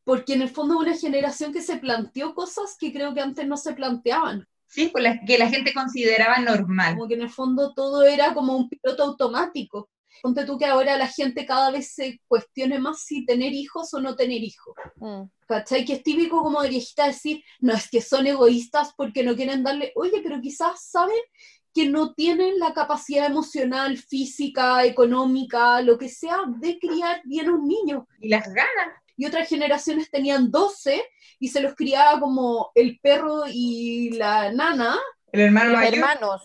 porque en el fondo es una generación que se planteó cosas que creo que antes no se planteaban, Sí, pues la- que la gente consideraba normal. como que en el fondo todo era como un piloto automático. Ponte tú que ahora la gente cada vez se cuestione más si tener hijos o no tener hijos. Mm, ¿Cachai? Que es típico como de viejita decir, no, es que son egoístas porque no quieren darle, oye, pero quizás saben que no tienen la capacidad emocional, física, económica, lo que sea, de criar bien a un niño. Y las ganas. Y otras generaciones tenían 12 y se los criaba como el perro y la nana, El hermano Los mayor. hermanos.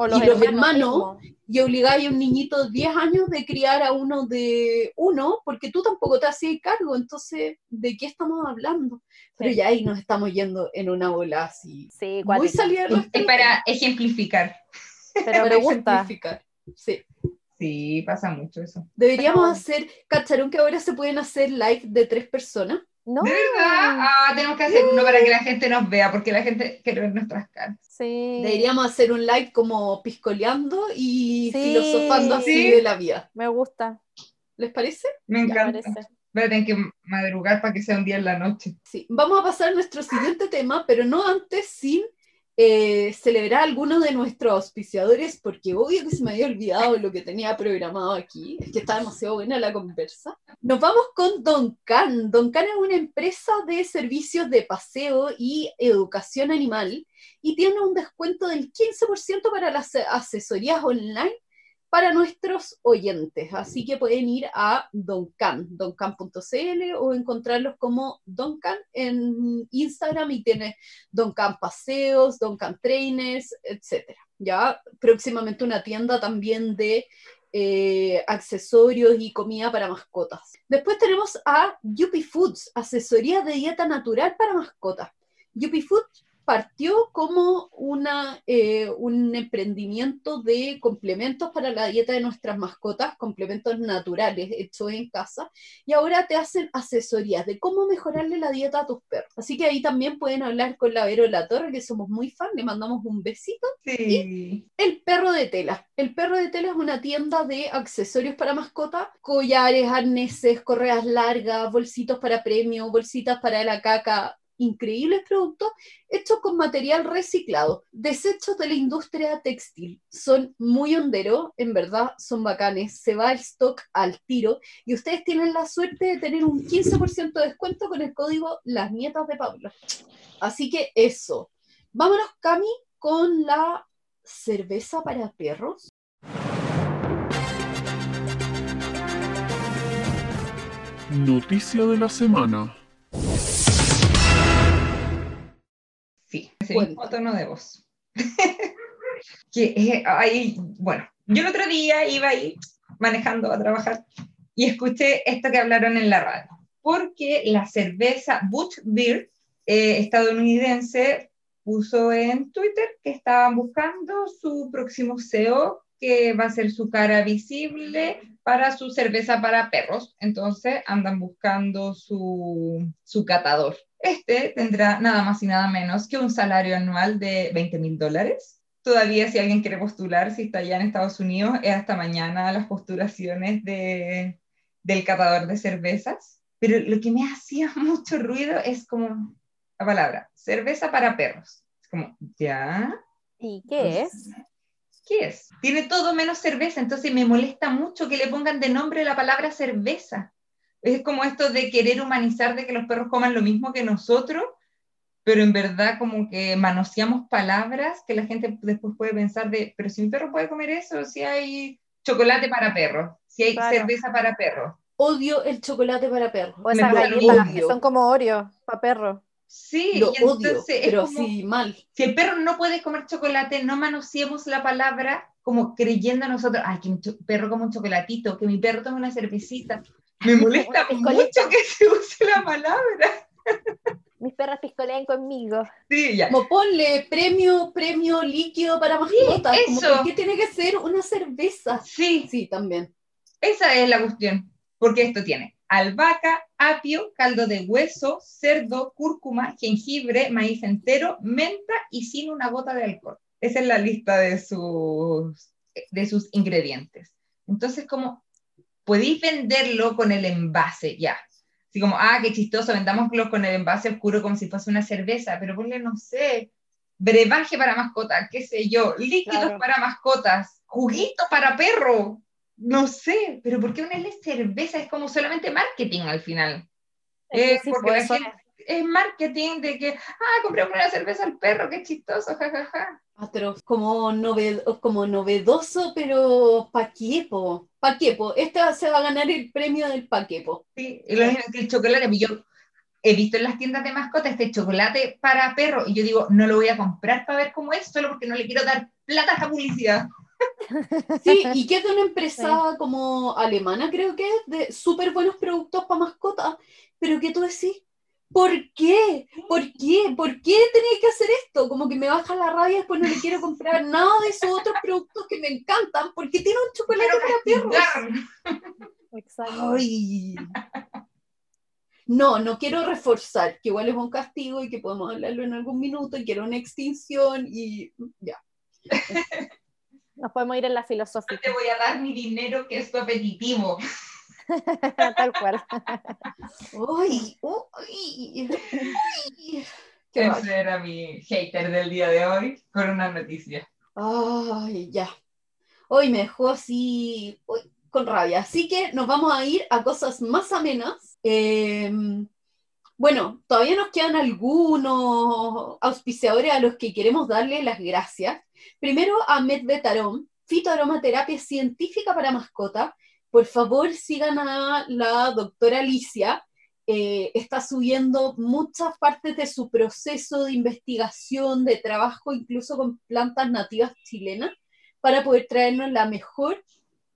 O los, Y los hermanos. y obligaba a un niñito de 10 años de criar a uno de uno, porque tú tampoco te hacías cargo, entonces, ¿de qué estamos hablando? Pero Sí. ya ahí nos estamos yendo en una bola así, Sí, muy cuática. salida Es para ejemplificar. Pero para me gusta. ejemplificar. Sí. Sí, pasa mucho eso. Deberíamos Pero- hacer, ¿cacharon que ahora se pueden hacer live de tres personas? No. ¿De verdad? Ah, tenemos que hacer uno para que la gente nos vea, porque la gente quiere ver nuestras caras. Sí. Deberíamos hacer un live como piscoleando y Sí. filosofando así Sí. de la vida. Me gusta. ¿Les parece? Me encanta. Voy a tener que madrugar para que sea un día en la noche. Sí, vamos a pasar a nuestro siguiente tema, pero no antes sin eh, celebrar algunos de nuestros auspiciadores, porque obvio que se me había olvidado lo que tenía programado aquí, es que está demasiado buena la conversa. Nos vamos con Don Can. Don Can es una empresa de servicios de paseo y educación animal y tiene un descuento del 15% para las asesorías online para nuestros oyentes. Así que pueden ir a Doncan, doncan.cl o encontrarlos como Doncan en Instagram y tiene Doncan Paseos, Doncan Trainers, etc. Ya próximamente una tienda también de eh, accesorios y comida para mascotas. Después tenemos a Yuppie Foods, asesoría de dieta natural para mascotas. Yuppie partió como una, eh, un emprendimiento de complementos para la dieta de nuestras mascotas, complementos naturales hechos en casa, y ahora te hacen asesorías de cómo mejorarle la dieta a tus perros. Así que ahí también pueden hablar con la Vero La Torre, que somos muy fan, le mandamos un besito. Sí. El perro de tela. El perro de tela es una tienda de accesorios para mascota, collares, arneses, correas largas, bolsitos para premio, bolsitas para la caca, increíbles productos hechos con material reciclado, desechos de la industria textil. Son muy honderos, en verdad son bacanes, se va el stock al tiro y ustedes tienen la suerte de tener un 15% de descuento con el código Las Nietas de Pablo. Así que eso. Vámonos, Cami, con la cerveza para perros. Noticia de la semana. Sí, ese Cuenta. mismo tono de voz. [LAUGHS] que, eh, bueno, yo el otro día iba ahí manejando a trabajar y escuché esto que hablaron en la radio, porque la cerveza Butch Beer eh, estadounidense puso en Twitter que estaban buscando su próximo CEO, que va a ser su cara visible para su cerveza para perros. Entonces andan buscando su, su catador. Este tendrá nada más y nada menos que un salario anual de 20 mil dólares. Todavía si alguien quiere postular, si está allá en Estados Unidos, es hasta mañana las postulaciones de, del catador de cervezas. Pero lo que me hacía [LAUGHS] mucho ruido es como la palabra, cerveza para perros. Es como, ¿ya? ¿Y qué es? ¿Qué es? Tiene todo menos cerveza, entonces me molesta mucho que le pongan de nombre la palabra cerveza. Es como esto de querer humanizar de que los perros coman lo mismo que nosotros, pero en verdad como que manoseamos palabras que la gente después puede pensar de, pero si mi perro puede comer eso, si hay chocolate para perros, si hay Claro. cerveza para perros. Odio el chocolate para perros. O esas Me galletas que son como Oreo para perro. Sí, Lo y odio, entonces es pero como- así mal. si el perro no puede comer chocolate, no manoseemos la palabra como creyendo a nosotros, ay, que mi perro come un chocolatito, que mi perro tome una cervecita. Me molesta mucho que se use la palabra. Mis perras piscolean conmigo. Sí, ya. Como ponle premio, premio líquido para mascotas. como, eso. ¿Por qué tiene que ser una cerveza? Sí, Sí, también. esa es la cuestión. Porque esto tiene albahaca, apio, caldo de hueso, cerdo, cúrcuma, jengibre, maíz entero, menta y sin una gota de alcohol. Esa es la lista de sus, de sus ingredientes. Entonces, como podéis venderlo con el envase, ya. Así como, ah, qué chistoso, vendámoslo con el envase oscuro como si fuese una cerveza, pero ponle, no sé, brebaje para mascotas, qué sé yo, líquidos Claro. para mascotas, juguito para perro, no sé, pero ¿por qué ponerle cerveza? Es como solamente marketing al final. Es Eh, sí, porque la eso gente- Es marketing de que, ah, compramos una cerveza al perro, qué chistoso, jajaja. Atroz. Como, noved- como novedoso, pero paquepo. Paquepo. Esta se va a ganar el premio del paquepo. Sí, y lo mismo que el chocolate, pues yo he visto en las tiendas de mascotas este chocolate para perro y yo digo, no lo voy a comprar para ver cómo es, solo porque no le quiero dar plata a esta publicidad. [LAUGHS] Sí, y que es de una empresa como alemana, creo que es, de súper buenos productos para mascotas. Pero que tú decís, ¿por qué? ¿Por qué? ¿Por qué tenéis que hacer esto? Como que me baja la rabia, después no le quiero comprar nada de esos otros productos que me encantan, porque tiene un chocolate para perros. Exacto. Ay. No, no quiero reforzar, que igual es un castigo y que podemos hablarlo en algún minuto y que era una extinción y ya. Nos podemos ir en la filosófica, Te voy a dar mi dinero que es tu apetitivo. [LAUGHS] tal cual. Uy, uy. Qué rabia. Ese era mi hater del día de hoy con una noticia. Ay, ya. Hoy me dejó así uy, con rabia. Así que nos vamos a ir a cosas más amenas. Eh, bueno, todavía nos quedan algunos auspiciadores a los que queremos darle las gracias. Primero a Medvetarom, fitoaromaterapia científica para mascota. Por favor, sigan a la doctora Alicia. Eh, está subiendo muchas partes de su proceso de investigación, de trabajo, incluso con plantas nativas chilenas, para poder traernos la mejor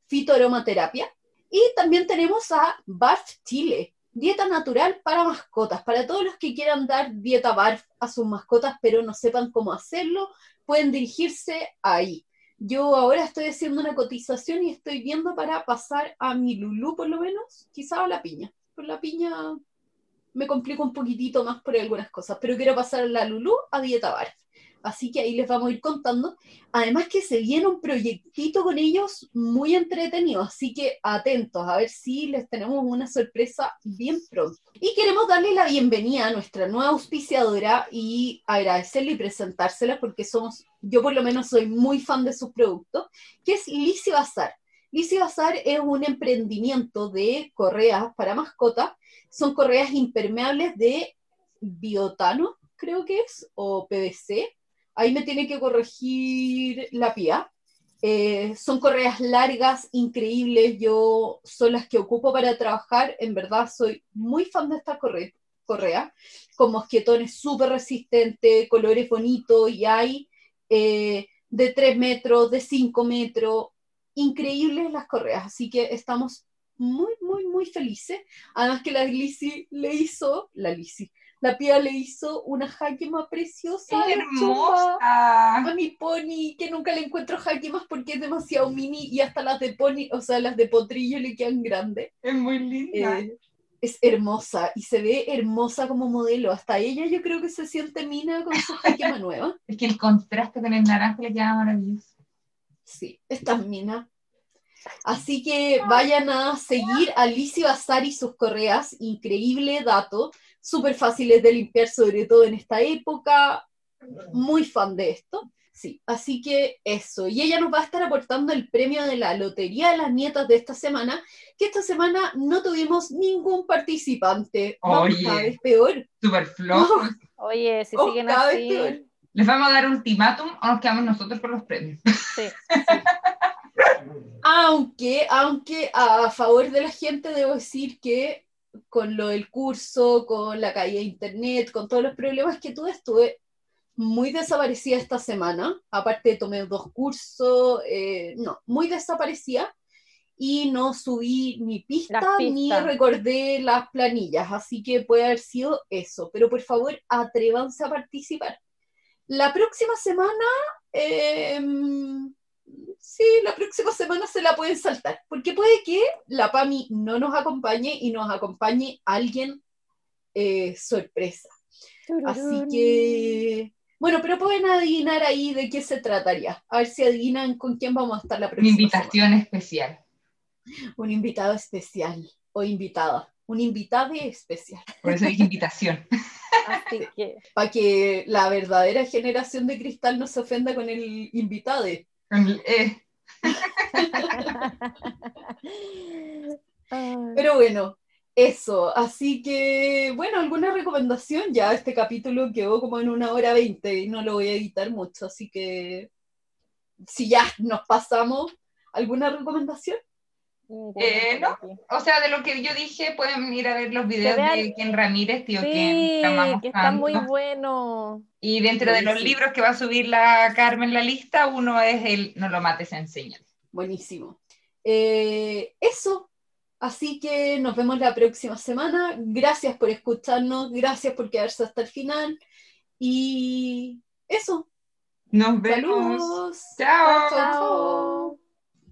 fitoaromaterapia. Y también tenemos a BARF Chile, dieta natural para mascotas. Para todos los que quieran dar dieta BARF a sus mascotas, pero no sepan cómo hacerlo, pueden dirigirse ahí. Yo ahora estoy haciendo una cotización y estoy viendo para pasar a mi Lulú, por lo menos, quizá a la piña. Por la piña me complico un poquitito más por algunas cosas, pero quiero pasar la Lulú a dieta BARF. Así que ahí les vamos a ir contando. Además que se viene un proyectito con ellos muy entretenido, así que atentos a ver si les tenemos una sorpresa bien pronto. Y queremos darle la bienvenida a nuestra nueva auspiciadora y agradecerle y presentársela porque somos, yo por lo menos soy muy fan de sus productos, que es Lisi Bazar. Lisi Bazar es un emprendimiento de correas para mascotas. Son correas impermeables de biotano, creo que es, o PVC. Ahí me tiene que corregir la pía. Eh, son correas largas, increíbles. Yo son las que ocupo para trabajar. En verdad, soy muy fan de esta corre correa, con mosquetones súper resistentes, colores bonitos, y hay eh, de 3 metros, de 5 metros. Increíbles las correas. Así que estamos muy, muy, muy felices. Además que la Lisi le hizo, la Lisi, la Pía le hizo una jaquema preciosa chumba a ¡Hermosa! mi pony, que nunca le encuentro jaquemas porque es demasiado mini y hasta las de pony, o sea, las de potrillo le quedan grandes. Es muy linda. Eh, es hermosa y se ve hermosa como modelo. Hasta ella yo creo que se siente mina con su jaquema [LAUGHS] nueva. Es que el contraste con el naranja le queda maravilloso. Sí, esta es mina. Así que vayan a seguir a Lizzie Bazar y sus correas. Increíble dato. Súper fáciles de limpiar, sobre todo en esta época. Muy fan de esto. Sí, así que eso. Y ella nos va a estar aportando el premio de la Lotería de las Nietas de esta semana, que esta semana no tuvimos ningún participante. Oye. cada vez peor. Súper flojo. Oye, si Oh, siguen cada vez así, peor. ¿Les vamos a dar ultimátum o nos quedamos nosotros con los premios? sí. [LAUGHS] Aunque, aunque a favor de la gente debo decir que con lo del curso, con la caída de internet, con todos los problemas que tuve, estuve muy desaparecida esta semana. Aparte tomé dos cursos, eh, no, muy desaparecida y no subí ni pista, ni recordé las planillas, así que puede haber sido eso. Pero por favor, atrévanse a participar. La próxima semana, em, sí, la próxima semana se la pueden saltar, porque puede que la PAMI no nos acompañe y nos acompañe alguien eh, sorpresa. Así que, bueno, pero pueden adivinar ahí de qué se trataría. A ver si adivinan con quién vamos a estar la Una próxima invitación especial. Un invitado especial o invitada. Un invitado especial. Por eso dije invitación. [LAUGHS] Así que, Para que la verdadera generación de cristal no se ofenda con el invitado. Con el- [LAUGHS] eh, Pero bueno, eso. Así que, bueno, alguna recomendación. Ya este capítulo quedó como en una hora veinte y no lo voy a editar mucho. Así que, si ya nos pasamos, ¿alguna recomendación? Ninguna Eh, no. o sea, de lo que yo dije, pueden ir a ver los videos vean- de Ken Ramírez, tío Ken. Sí, que está muy bueno. Y dentro de los libros que va a subir la Carmen la lista, uno es el No lo mates, enseña. Buenísimo. Eh, eso. Así que nos vemos la próxima semana. Gracias por escucharnos, gracias por quedarse hasta el final. Y eso. Nos vemos. Saludos. Chao. chao. Chao.